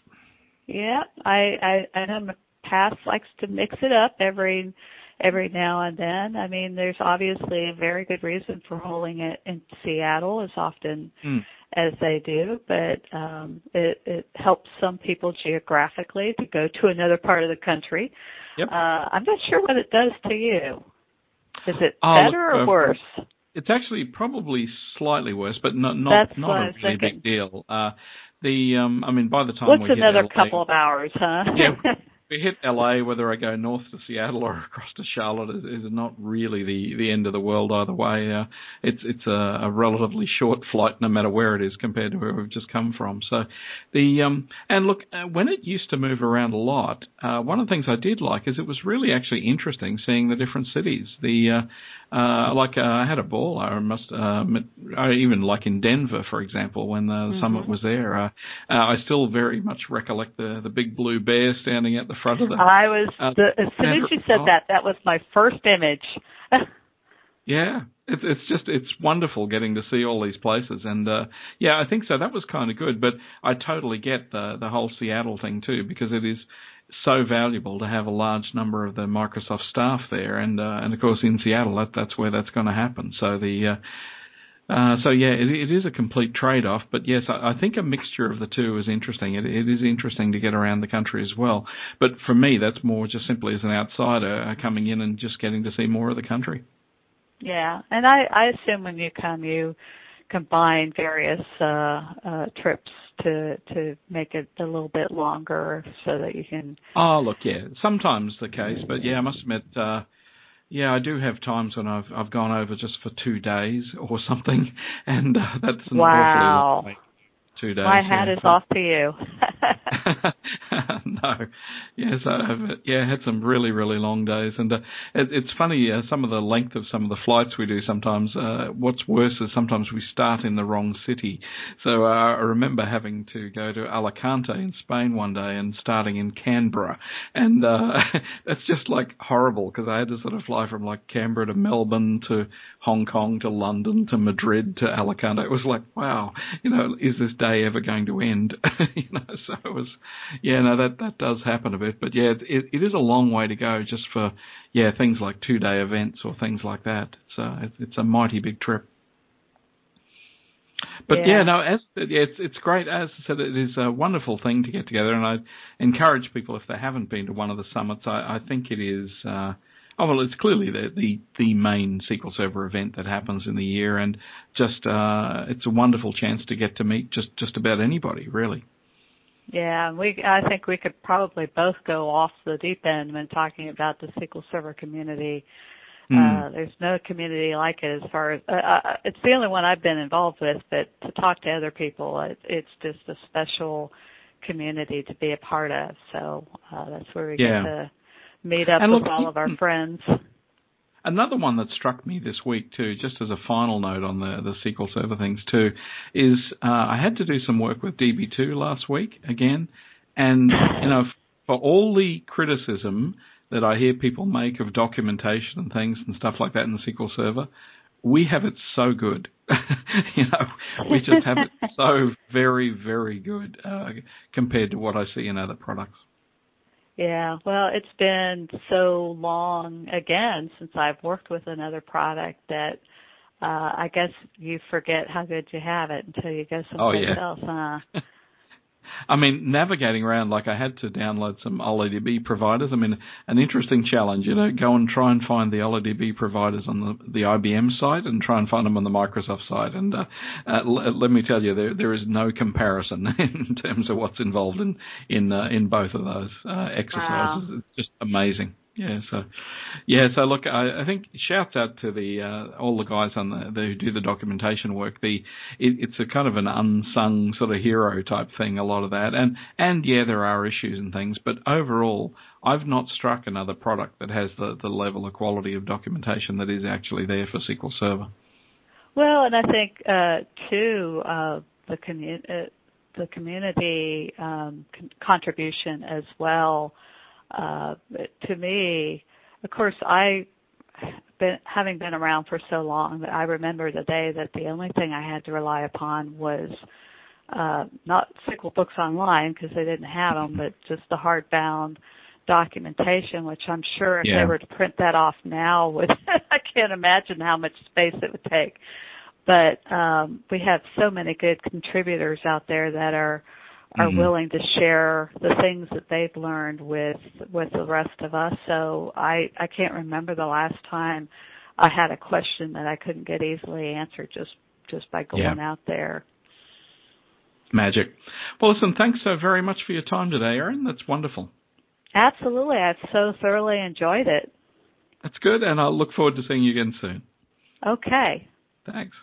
Yeah, I I, I know PASS likes to mix it up every every now and then. I mean, there's obviously a very good reason for holding it in Seattle as often mm. as they do, but um, it, it helps some people geographically to go to another part of the country. Yep. Uh, I'm not sure what it does to you. Is it oh, better or uh, worse? It's actually probably slightly worse, but not not That's not a really big deal. Uh, the um, I mean, by the time What's another LA, couple of hours, huh? yeah, we hit LA, whether I go north to Seattle or across to Charlotte is, is not really the, the end of the world either way. Uh, it's it's a, a relatively short flight, no matter where it is, compared to where we've just come from. So, the um, and look, uh, when it used to move around a lot, uh, one of the things I did like is it was really actually interesting seeing the different cities. The uh, like uh, I had a ball. I must uh, even like in Denver, for example, when the mm-hmm. summit was there. Uh, uh, I still very much recollect the the big blue bear standing at the front of the. I was uh, the, as soon as you said that, that was my first image. yeah, it's it's just it's wonderful getting to see all these places, and uh, yeah, I think so. That was kind of good, but I totally get the the whole Seattle thing too because it is so valuable to have a large number of the Microsoft staff there, and uh, and of course in Seattle that that's where that's going to happen. So the uh, uh, so yeah, it, it is a complete trade-off, but yes, I, I think a mixture of the two is interesting. It, it is interesting to get around the country as well, but for me, that's more just simply as an outsider uh, coming in and just getting to see more of the country. Yeah, and I, I assume when you come, you combine various uh, uh, trips to to make it a little bit longer so that you can. Oh look, yeah, sometimes the case, but yeah, I must admit, uh, yeah, I do have times when I've I've gone over just for two days or something, and uh, that's an wow. two days. My hat yeah, is off to you. no, yes, I've yeah had some really really long days, and uh, it, it's funny uh, some of the length of some of the flights we do. Sometimes uh, what's worse is sometimes we start in the wrong city. So uh, I remember having to go to Alicante in Spain one day and starting in Canberra, and uh, that's just like horrible because I had to sort of fly from like Canberra to Melbourne to Hong Kong to London to Madrid to Alicante. It was like wow, you know, is this day ever going to end? you know, so it was yeah, no, that that does happen a bit, but yeah, it, it is a long way to go just for yeah things like two day events or things like that. It's a it's a mighty big trip. But yeah, yeah no, as yeah, it's it's great. As I said, it is a wonderful thing to get together, and I encourage people if they haven't been to one of the summits. I, I think it is. Uh, oh well, it's clearly the, the the main SQL Server event that happens in the year, and just uh, it's a wonderful chance to get to meet just just about anybody, really. Yeah, we I think we could probably both go off the deep end when talking about the SQL Server community. Mm. Uh, there's no community like it as far as uh, uh, it's the only one I've been involved with. But to talk to other people, it, it's just a special community to be a part of. So uh, that's where we yeah. get to meet up and with look, all of our friends. Another one that struck me this week too, just as a final note on the, the SQL Server things too, is uh, I had to do some work with DB2 last week again, and you know for all the criticism that I hear people make of documentation and things and stuff like that in the SQL Server, we have it so good. you know, we just have it so very, very good uh, compared to what I see in other products. Yeah, well, it's been so long again since I've worked with another product that uh I guess you forget how good you have it until you go someplace oh, yeah. else, huh? I mean, navigating around, like I had to download some OLE DB providers. I mean, an interesting challenge, you know, go and try and find the OLE DB providers on the, the IBM side and try and find them on the Microsoft side. And uh, uh, l- let me tell you, there there is no comparison in terms of what's involved in in uh, in both of those uh, exercises. Wow. It's just amazing. Yeah, so yeah, so look, I, I think shouts out to the uh, all the guys on the, the who do the documentation work. The it, it's a kind of an unsung sort of hero type thing. A lot of that, and and yeah, there are issues and things, but overall, I've not struck another product that has the the level of quality of documentation that is actually there for SQL Server. Well, and I think uh, too uh, the community uh, the community um, con- contribution as well uh, to me, of course, I been having been around for so long that I remember the day that the only thing I had to rely upon was uh, not SQL books online because they didn't have them, but just the hardbound documentation, which I'm sure if Yeah. they were to print that off now, would I can't imagine how much space it would take. But um, we have so many good contributors out there that are are Mhm. willing to share the things that they've learned with with the rest of us. So I I can't remember the last time I had a question that I couldn't get easily answered just just by going out there. Magic. Well, listen, thanks so very much for your time today, Erin. That's wonderful. Absolutely, I've so thoroughly enjoyed it. That's good, and I'll look forward to seeing you again soon. Okay. Thanks.